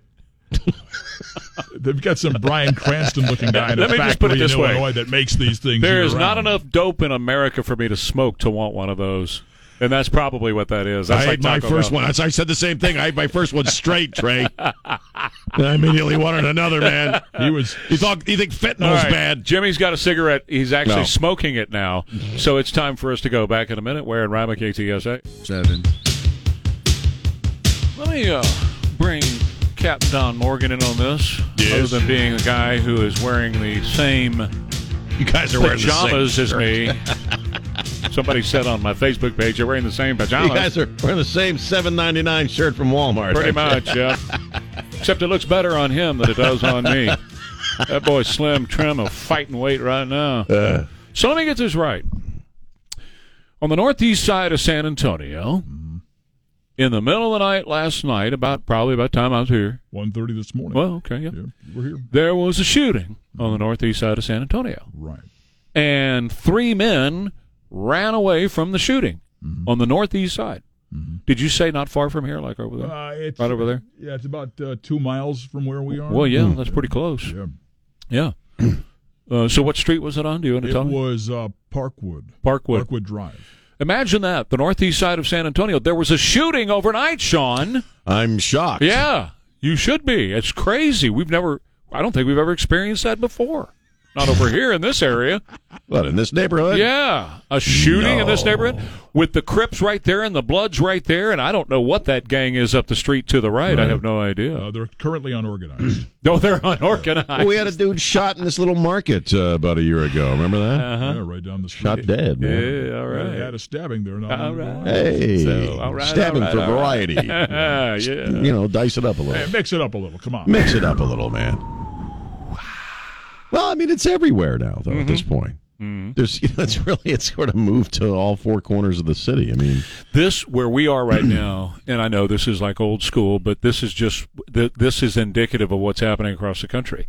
[SPEAKER 5] They've got some Bryan Cranston looking guy in a
[SPEAKER 2] Let me
[SPEAKER 5] factory
[SPEAKER 2] just put it
[SPEAKER 5] in
[SPEAKER 2] this way.
[SPEAKER 5] Illinois that makes these things.
[SPEAKER 2] There is
[SPEAKER 5] year
[SPEAKER 2] not
[SPEAKER 5] round.
[SPEAKER 2] enough dope in America for me to smoke to want one of those. And that's probably what that is. That's
[SPEAKER 4] I
[SPEAKER 2] like
[SPEAKER 4] ate my
[SPEAKER 2] Taco
[SPEAKER 4] first
[SPEAKER 2] Bell.
[SPEAKER 4] one. I said the same thing. I ate my first one straight, Trey. and I immediately wanted another, man.
[SPEAKER 5] He was.
[SPEAKER 4] You thought you think fentanyl's
[SPEAKER 2] All right.
[SPEAKER 4] bad?
[SPEAKER 2] Jimmy's got a cigarette. He's actually
[SPEAKER 4] No.
[SPEAKER 2] smoking it now. So it's time for us to go back in a minute. Where in Rima KTSA?
[SPEAKER 8] Seven.
[SPEAKER 2] Let me uh, bring Captain Don Morgan in on this.
[SPEAKER 4] Yes.
[SPEAKER 2] Other than being a guy who is wearing the same
[SPEAKER 4] You guys are wearing the same
[SPEAKER 2] pajamas as me. Somebody said on my Facebook page "You're wearing the same pajamas."
[SPEAKER 4] You
[SPEAKER 2] pajamas.
[SPEAKER 4] guys are wearing the same seven ninety nine shirt from Walmart.
[SPEAKER 2] Pretty much, yeah. Except it looks better on him than it does on me. That boy's slim, trim, of fighting weight right now.
[SPEAKER 4] Uh,
[SPEAKER 2] So let me get this right. On the northeast side of San Antonio, in the middle of the night last night, about probably about the time I was here.
[SPEAKER 5] 1.30 this morning.
[SPEAKER 2] Well, okay, yeah.
[SPEAKER 5] Yeah, we're here.
[SPEAKER 2] There was a shooting on the northeast side of San Antonio.
[SPEAKER 5] Right.
[SPEAKER 2] And three men ran away from the shooting on the northeast side. Did you say not far from here, like over there?
[SPEAKER 5] Uh, it's,
[SPEAKER 2] Right over there?
[SPEAKER 5] Yeah, it's about uh, two miles from where we are.
[SPEAKER 2] Well, yeah, that's pretty close.
[SPEAKER 5] Yeah.
[SPEAKER 2] Yeah. Uh, so what street was it on? Do you want to
[SPEAKER 5] It
[SPEAKER 2] tell me?
[SPEAKER 5] was uh, Parkwood.
[SPEAKER 2] Parkwood.
[SPEAKER 5] Parkwood Drive.
[SPEAKER 2] Imagine that. The northeast side of San Antonio. There was a shooting overnight, Sean.
[SPEAKER 4] I'm shocked.
[SPEAKER 2] Yeah, you should be. It's crazy. We've never, I don't think we've ever experienced that before. Not over here in this area.
[SPEAKER 4] What in this neighborhood?
[SPEAKER 2] Yeah, a shooting in this neighborhood with the Crips right there and the Bloods right there, and I don't know what that gang is up the street to the right. I have no idea.
[SPEAKER 5] Uh, they're currently unorganized.
[SPEAKER 2] no, they're unorganized.
[SPEAKER 4] Well, we had a dude shot in this little market uh, about a year ago. Remember that?
[SPEAKER 2] Uh-huh.
[SPEAKER 5] yeah, right down the street.
[SPEAKER 4] Shot dead, man.
[SPEAKER 2] Yeah, all
[SPEAKER 5] They had a stabbing there. Not
[SPEAKER 2] All
[SPEAKER 5] long ago.
[SPEAKER 2] right.
[SPEAKER 4] Hey,
[SPEAKER 2] So, all right,
[SPEAKER 4] stabbing
[SPEAKER 2] all right,
[SPEAKER 4] for
[SPEAKER 2] all right.
[SPEAKER 4] variety.
[SPEAKER 2] yeah.
[SPEAKER 4] You know, dice it up a little.
[SPEAKER 5] Hey, mix it up a little. Come on.
[SPEAKER 4] Mix it up a little, man. Well, I mean, it's everywhere now, though. At this
[SPEAKER 2] Mm-hmm.
[SPEAKER 4] point, there's you know, it's really it's sort of moved to all four corners of the city. I mean,
[SPEAKER 2] this where we are right now, and I know this is like old school, but this is just this is indicative of what's happening across the country.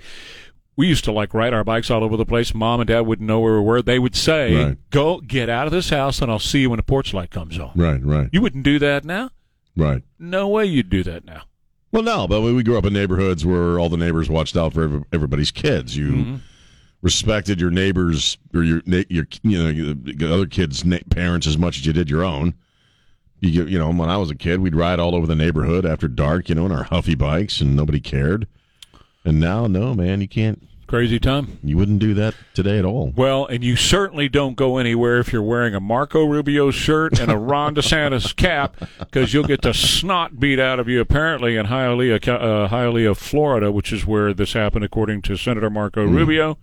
[SPEAKER 2] We used to like ride our bikes all over the place. Mom and Dad wouldn't know where we were. They would say,
[SPEAKER 4] Right.
[SPEAKER 2] "Go get out of this house, and I'll see you when the porch light comes on."
[SPEAKER 4] right, right,
[SPEAKER 2] You wouldn't do that now.
[SPEAKER 4] right.
[SPEAKER 2] No way you'd do that now.
[SPEAKER 4] Well, no, but we grew up in neighborhoods where all the neighbors watched out for everybody's kids. You
[SPEAKER 2] Mm-hmm.
[SPEAKER 4] respected your neighbors or your your you know the other kids' parents as much as you did your own. You you know, when I was a kid, we'd ride all over the neighborhood after dark, you know, in our huffy bikes, and nobody cared. And now, no, man, you can't.
[SPEAKER 2] Crazy time.
[SPEAKER 4] You wouldn't do that today at all.
[SPEAKER 2] Well, and you certainly don't go anywhere if you're wearing a Marco Rubio shirt and a Ron DeSantis cap, because you'll get the snot beat out of you. Apparently, in Hialeah, uh, Hialeah, Florida, which is where this happened, according to Senator Marco Rubio,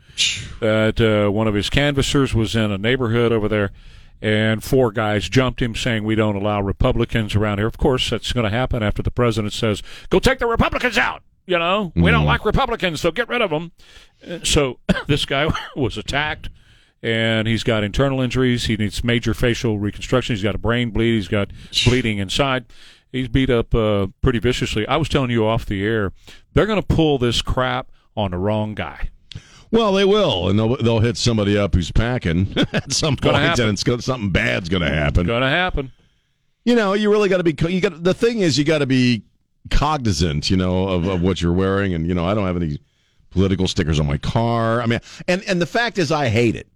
[SPEAKER 2] that uh, one of his canvassers was in a neighborhood over there, and four guys jumped him, saying, "We don't allow Republicans around here." Of course, that's going to happen after the president says, "Go take the Republicans out." You know, we don't like Republicans, so get rid of them. So this guy was attacked, and he's got internal injuries. He needs major facial reconstruction. He's got a brain bleed. He's got bleeding inside. He's beat up uh, pretty viciously. I was telling you off the air, they're going to pull this crap on the wrong guy.
[SPEAKER 4] Well, they will, and they'll they'll hit somebody up who's packing at some
[SPEAKER 2] happen.
[SPEAKER 4] and it's gonna, something bad's going to happen.
[SPEAKER 2] Going to happen.
[SPEAKER 4] you know, you really got to be. You got the thing is, you got to be cognizant, you know, of, of what you're wearing. And you know, I don't have any political stickers on my car. I mean, and and the fact is, I hate it.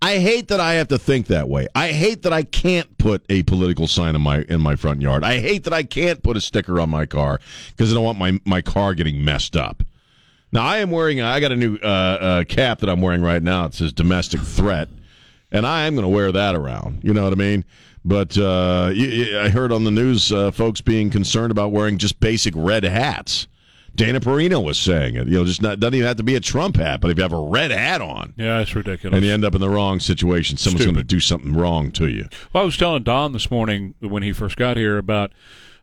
[SPEAKER 4] I hate that I have to think that way. I hate that I can't put a political sign in my in my front yard. I hate that I can't put a sticker on my car because I don't want my my car getting messed up. Now I am wearing. I got a new uh, uh, cap that I'm wearing right now. It says domestic threat, and I am going to wear that around. You know what I mean? But uh, I heard on the news uh, folks being concerned about wearing just basic red hats. Dana Perino was saying it. You know, just not doesn't even have to be a Trump hat, but if you have a red hat on
[SPEAKER 2] Yeah, it's ridiculous.
[SPEAKER 4] and you end up in the wrong situation, someone's going to do something wrong to you.
[SPEAKER 2] Well, I was telling Don this morning when he first got here about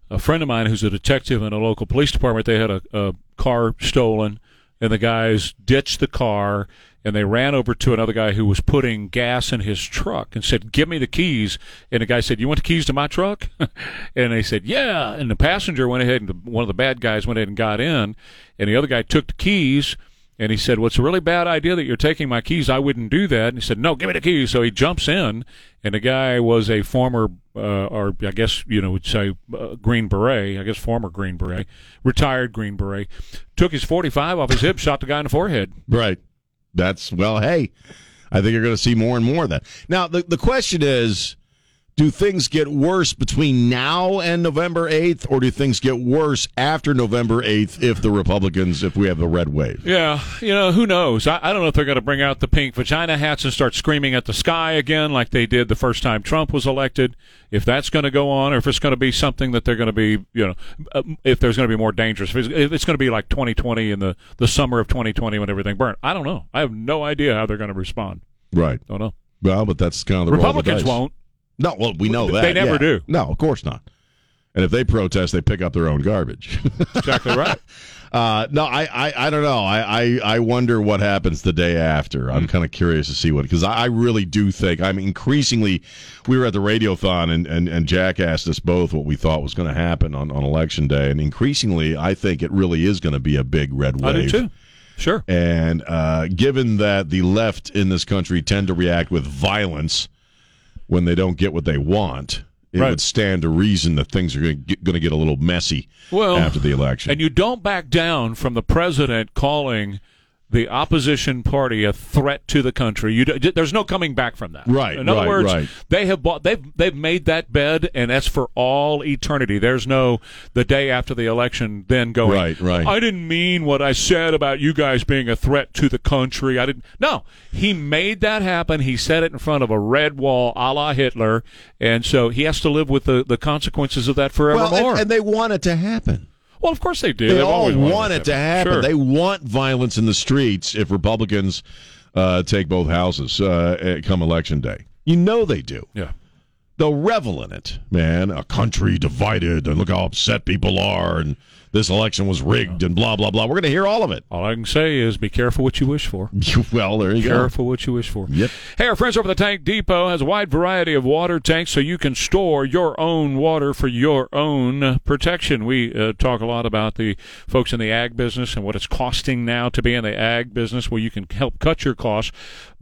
[SPEAKER 2] a friend of mine who's a detective in a local police department. They had a, a car stolen, and the guys ditched the car and they ran over to another guy who was putting gas in his truck and said, "Give me the keys." And the guy said, "You want the keys to my truck?" and they said, "Yeah." And the passenger went ahead and the, one of the bad guys went ahead and got in, and the other guy took the keys. And he said, "Well, it's a really bad idea that you're taking my keys. I wouldn't do that." And he said, "No, give me the keys." So he jumps in, and the guy was a former, uh, or I guess you know, would say uh, Green Beret. I guess former Green Beret, retired Green Beret. Took his 45 off his hip, shot the guy in the forehead.
[SPEAKER 4] Right. That's well. Hey, I think you're going to see more and more of that. Now, the the question is, do things get worse between now and November eighth, or do things get worse after November eighth if the Republicans, if we have the red wave?
[SPEAKER 2] Yeah, you know, who knows? I, I don't know if they're going to bring out the pink vagina hats and start screaming at the sky again like they did the first time Trump was elected. If that's going to go on, or if it's going to be something that they're going to be, you know, uh, if there's going to be more dangerous, if it's, going to be like 2020 in the, the summer of 2020 when everything burned. I don't know. I have no idea how they're going to respond.
[SPEAKER 4] Right.
[SPEAKER 2] Don't know.
[SPEAKER 4] Well, but that's kind of the roll of the
[SPEAKER 2] Republicans won't.
[SPEAKER 4] No, well, we know that
[SPEAKER 2] They never
[SPEAKER 4] yeah.
[SPEAKER 2] do.
[SPEAKER 4] No, of course not. And if they protest, they pick up their own garbage.
[SPEAKER 2] Exactly right.
[SPEAKER 4] Uh, no, I, I, I don't know. I, I, I wonder what happens the day after. I'm kind of curious to see what because I, I really do think I'm increasingly. We were at the radiothon and, and, and Jack asked us both what we thought was going to happen on, on election day, and increasingly I think it really is going to be a big red wave.
[SPEAKER 2] I do too. Sure.
[SPEAKER 4] And uh, given that the left in this country tend to react with violence when they don't get what they want, it
[SPEAKER 2] Right.
[SPEAKER 4] would stand to reason that things are going to get a little messy
[SPEAKER 2] Well,
[SPEAKER 4] after the election.
[SPEAKER 2] And you don't back down from the president calling the opposition party a threat to the country. You d- there's no coming back from that.
[SPEAKER 4] Right,
[SPEAKER 2] In other
[SPEAKER 4] right,
[SPEAKER 2] words,
[SPEAKER 4] right.
[SPEAKER 2] they have bought they've they've made that bed, and that's for all eternity. There's no the day after the election then going.
[SPEAKER 4] Right, right.
[SPEAKER 2] I didn't mean what I said about you guys being a threat to the country. I didn't. No, he made that happen. He said it in front of a red wall, a la Hitler, and so he has to live with the the consequences of that forevermore.
[SPEAKER 4] well, and, and they want it to happen.
[SPEAKER 2] Well, of course they do.
[SPEAKER 4] They
[SPEAKER 2] They've
[SPEAKER 4] all
[SPEAKER 2] always
[SPEAKER 4] want, it to happen.
[SPEAKER 2] Sure.
[SPEAKER 4] They want violence in the streets if Republicans uh, take both houses uh, come election day. You know they do.
[SPEAKER 2] yeah.
[SPEAKER 4] They'll revel in it, man. A country divided, and look how upset people are, and this election was rigged and blah blah blah. We're going to hear all of it.
[SPEAKER 2] All I can say is be careful what you wish for.
[SPEAKER 4] well, there you go.
[SPEAKER 2] Careful what you wish for.
[SPEAKER 4] Yep.
[SPEAKER 2] Hey, our friends over the Tank Depot has a wide variety of water tanks so you can store your own water for your own protection. We uh, talk a lot about the folks in the ag business and what it's costing now to be in the ag business, where you can help cut your costs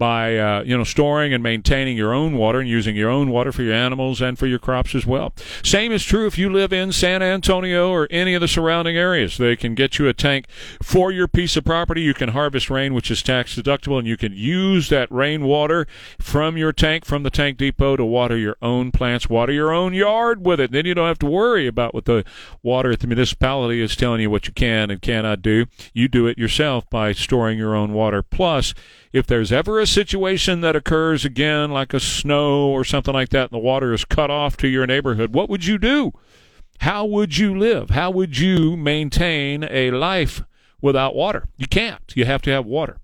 [SPEAKER 2] by uh, you know storing and maintaining your own water and using your own water for your animals and for your crops as well. Same is true if you live in San Antonio or any of the surrounding areas. They can get you a tank for your piece of property. You can harvest rain, which is tax deductible, and you can use that rainwater from your tank from the tank depot to water your own plants, water your own yard with it. Then you don't have to worry about what the water at the municipality is telling you what you can and cannot do. You do it yourself by storing your own water. Plus, if there's ever a situation that occurs again, like a snow or something like that, and the water is cut off to your neighborhood, what would you do? How would you live? How would you maintain a life without water? You can't. You have to have water.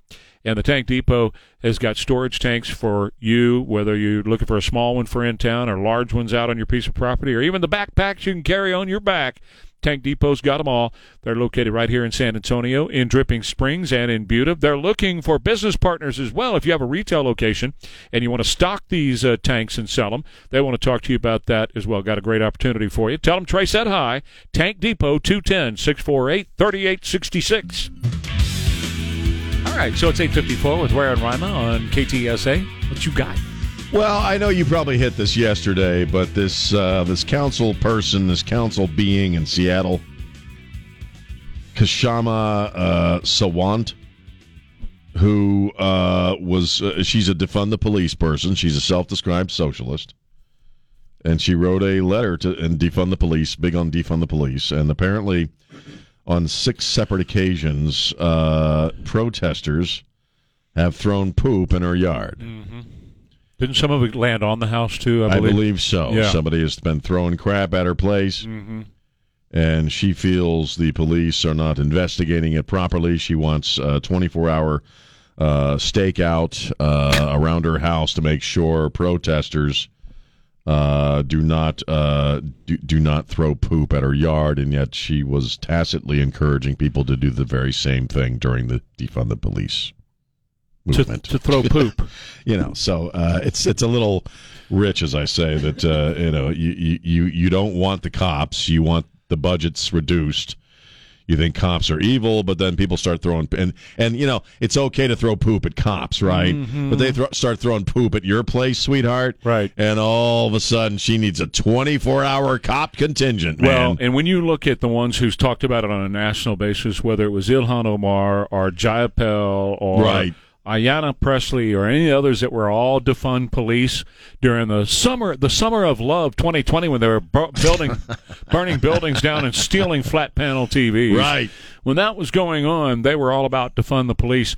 [SPEAKER 2] And the Tank Depot has got storage tanks for you, whether you're looking for a small one for in town or large ones out on your piece of property, or even the backpacks you can carry on your back. Tank Depot's got them all. They're located right here in San Antonio, in Dripping Springs, and in Buda. They're looking for business partners as well. If you have a retail location and you want to stock these uh, tanks and sell them, they want to talk to you about that as well. Got a great opportunity for you. Tell them Trey said hi. Tank Depot, 210 648 3866. All right, so it's 854 with Ware and Rima on KTSA. What you got?
[SPEAKER 4] Well, I know you probably hit this yesterday, but this uh, this council person, this council being in Seattle, Kshama uh, Sawant, who uh, was uh, she's a defund the police person. She's a self-described socialist, and she wrote a letter to and defund the police, big on defund the police, and apparently on six separate occasions, uh, protesters have thrown poop in her yard.
[SPEAKER 2] Didn't some of it land on the house too? I
[SPEAKER 4] I
[SPEAKER 2] believe.
[SPEAKER 4] believe, so.
[SPEAKER 2] Yeah.
[SPEAKER 4] Somebody has been throwing crap at her place,
[SPEAKER 2] Mm-hmm.
[SPEAKER 4] and she feels the police are not investigating it properly. She wants a 24 hour uh, stakeout uh, around her house to make sure protesters uh, do not uh, do, do not throw poop at her yard. And yet, she was tacitly encouraging people to do the very same thing during the defund the police movement.
[SPEAKER 2] to throw poop.
[SPEAKER 4] you know so uh, it's it's a little rich as i say that uh, you know you, you you don't want the cops. You want the budgets reduced. You think cops are evil but then people start throwing and and you know it's okay to throw poop at cops right? But they start throwing poop at your place sweetheart.
[SPEAKER 2] Right.
[SPEAKER 4] and all of a sudden she needs a 24 hour cop contingent man.
[SPEAKER 2] Well, and when you look at the ones who's talked about it on a national basis, whether it was Ilhan Omar or Jayapal or
[SPEAKER 4] Right.
[SPEAKER 2] Ayanna Pressley or any others that were all defund police during the summer, the summer of love 2020, when they were bu- building, burning buildings down and stealing flat panel TVs.
[SPEAKER 4] Right.
[SPEAKER 2] When that was going on, they were all about defund the police.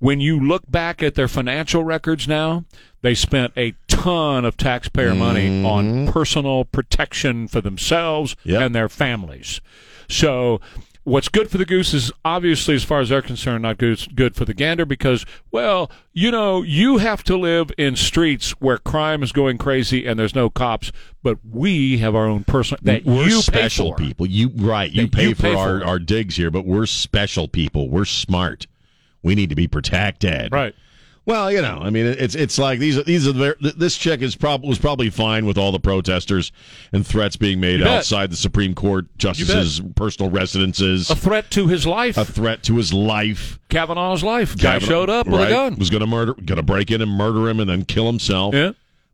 [SPEAKER 2] When you look back at their financial records now, they spent a ton of taxpayer money on mm-hmm. personal protection for themselves
[SPEAKER 4] Yep.
[SPEAKER 2] and their families. So, what's good for the goose is obviously, as far as they're concerned, not good, good for the gander because, well, you know, you have to live in streets where crime is going crazy and there's no cops, but we have our own personal that
[SPEAKER 4] we're
[SPEAKER 2] you
[SPEAKER 4] special
[SPEAKER 2] pay for.
[SPEAKER 4] people. You right. You pay
[SPEAKER 2] you
[SPEAKER 4] for
[SPEAKER 2] pay
[SPEAKER 4] our,
[SPEAKER 2] for.
[SPEAKER 4] our digs here, but we're special people. We're smart. We need to be protected.
[SPEAKER 2] Right.
[SPEAKER 4] Well, you know, I mean, it's it's like these these are the, this chick is prob- was probably fine with all the protesters and threats being made outside the Supreme Court justices' personal residences.
[SPEAKER 2] A threat to his life,
[SPEAKER 4] A threat to his life.
[SPEAKER 2] Kavanaugh's life. Guy showed up with
[SPEAKER 4] right,
[SPEAKER 2] a gun.
[SPEAKER 4] Was going to murder, going to break in and murder him, and then kill himself.
[SPEAKER 2] Yeah.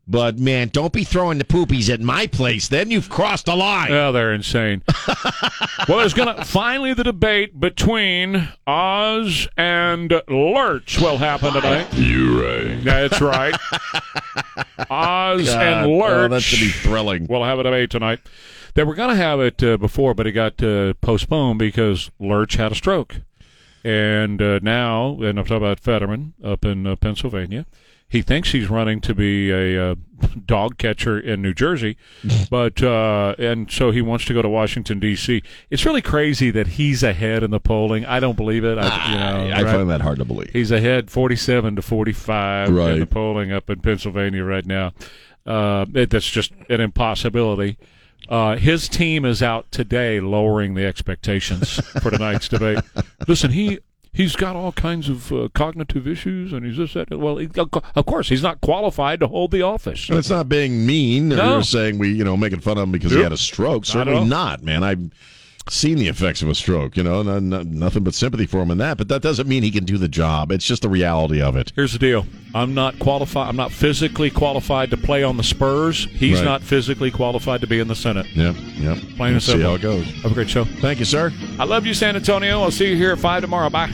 [SPEAKER 4] But man, don't be throwing the poopies at my place. Then you've crossed the line.
[SPEAKER 2] Oh, they're insane. well, there's going to finally the debate between Oz and Lurch will happen tonight.
[SPEAKER 4] You're right.
[SPEAKER 2] That's right. Oz
[SPEAKER 4] God,
[SPEAKER 2] and
[SPEAKER 4] oh,
[SPEAKER 2] Lurch.
[SPEAKER 4] that's gonna be thrilling.
[SPEAKER 2] We'll have a debate tonight. They were going to have it uh, before, but it got uh, postponed because Lurch had a stroke. And uh, now, and I'm talking about Fetterman up in uh, Pennsylvania. He thinks he's running to be a uh, dog catcher in New Jersey, but uh, and so he wants to go to Washington D.C. It's really crazy that he's ahead in the polling. I don't believe it. I, you know,
[SPEAKER 4] I
[SPEAKER 2] right?
[SPEAKER 4] find that hard to believe.
[SPEAKER 2] He's ahead 47 to 45 in the polling up in Pennsylvania right now. Uh, it, that's just an impossibility. Uh, his team is out today lowering the expectations for tonight's debate. Listen, he he's got all kinds of uh, cognitive issues, and he's just that. Well, he, of course, he's not qualified to hold the office.
[SPEAKER 4] And it's not being mean
[SPEAKER 2] No.
[SPEAKER 4] or saying we, you know, making fun of him because he had a stroke.
[SPEAKER 2] Not.
[SPEAKER 4] Certainly not, man. I've seen the effects of a stroke, you know, no, no, nothing but sympathy for him in that. But that doesn't mean he can do the job. It's just the reality of it.
[SPEAKER 2] Here's the deal: I'm not qualified. I'm not physically qualified to play on the Spurs. He's
[SPEAKER 4] Right.
[SPEAKER 2] not physically qualified to be in the Senate.
[SPEAKER 4] Yep, yep.
[SPEAKER 2] Plain and
[SPEAKER 4] see how it goes.
[SPEAKER 2] Have a great show.
[SPEAKER 4] Thank you, sir.
[SPEAKER 2] I love you, San Antonio. I'll see you here at five tomorrow. Bye.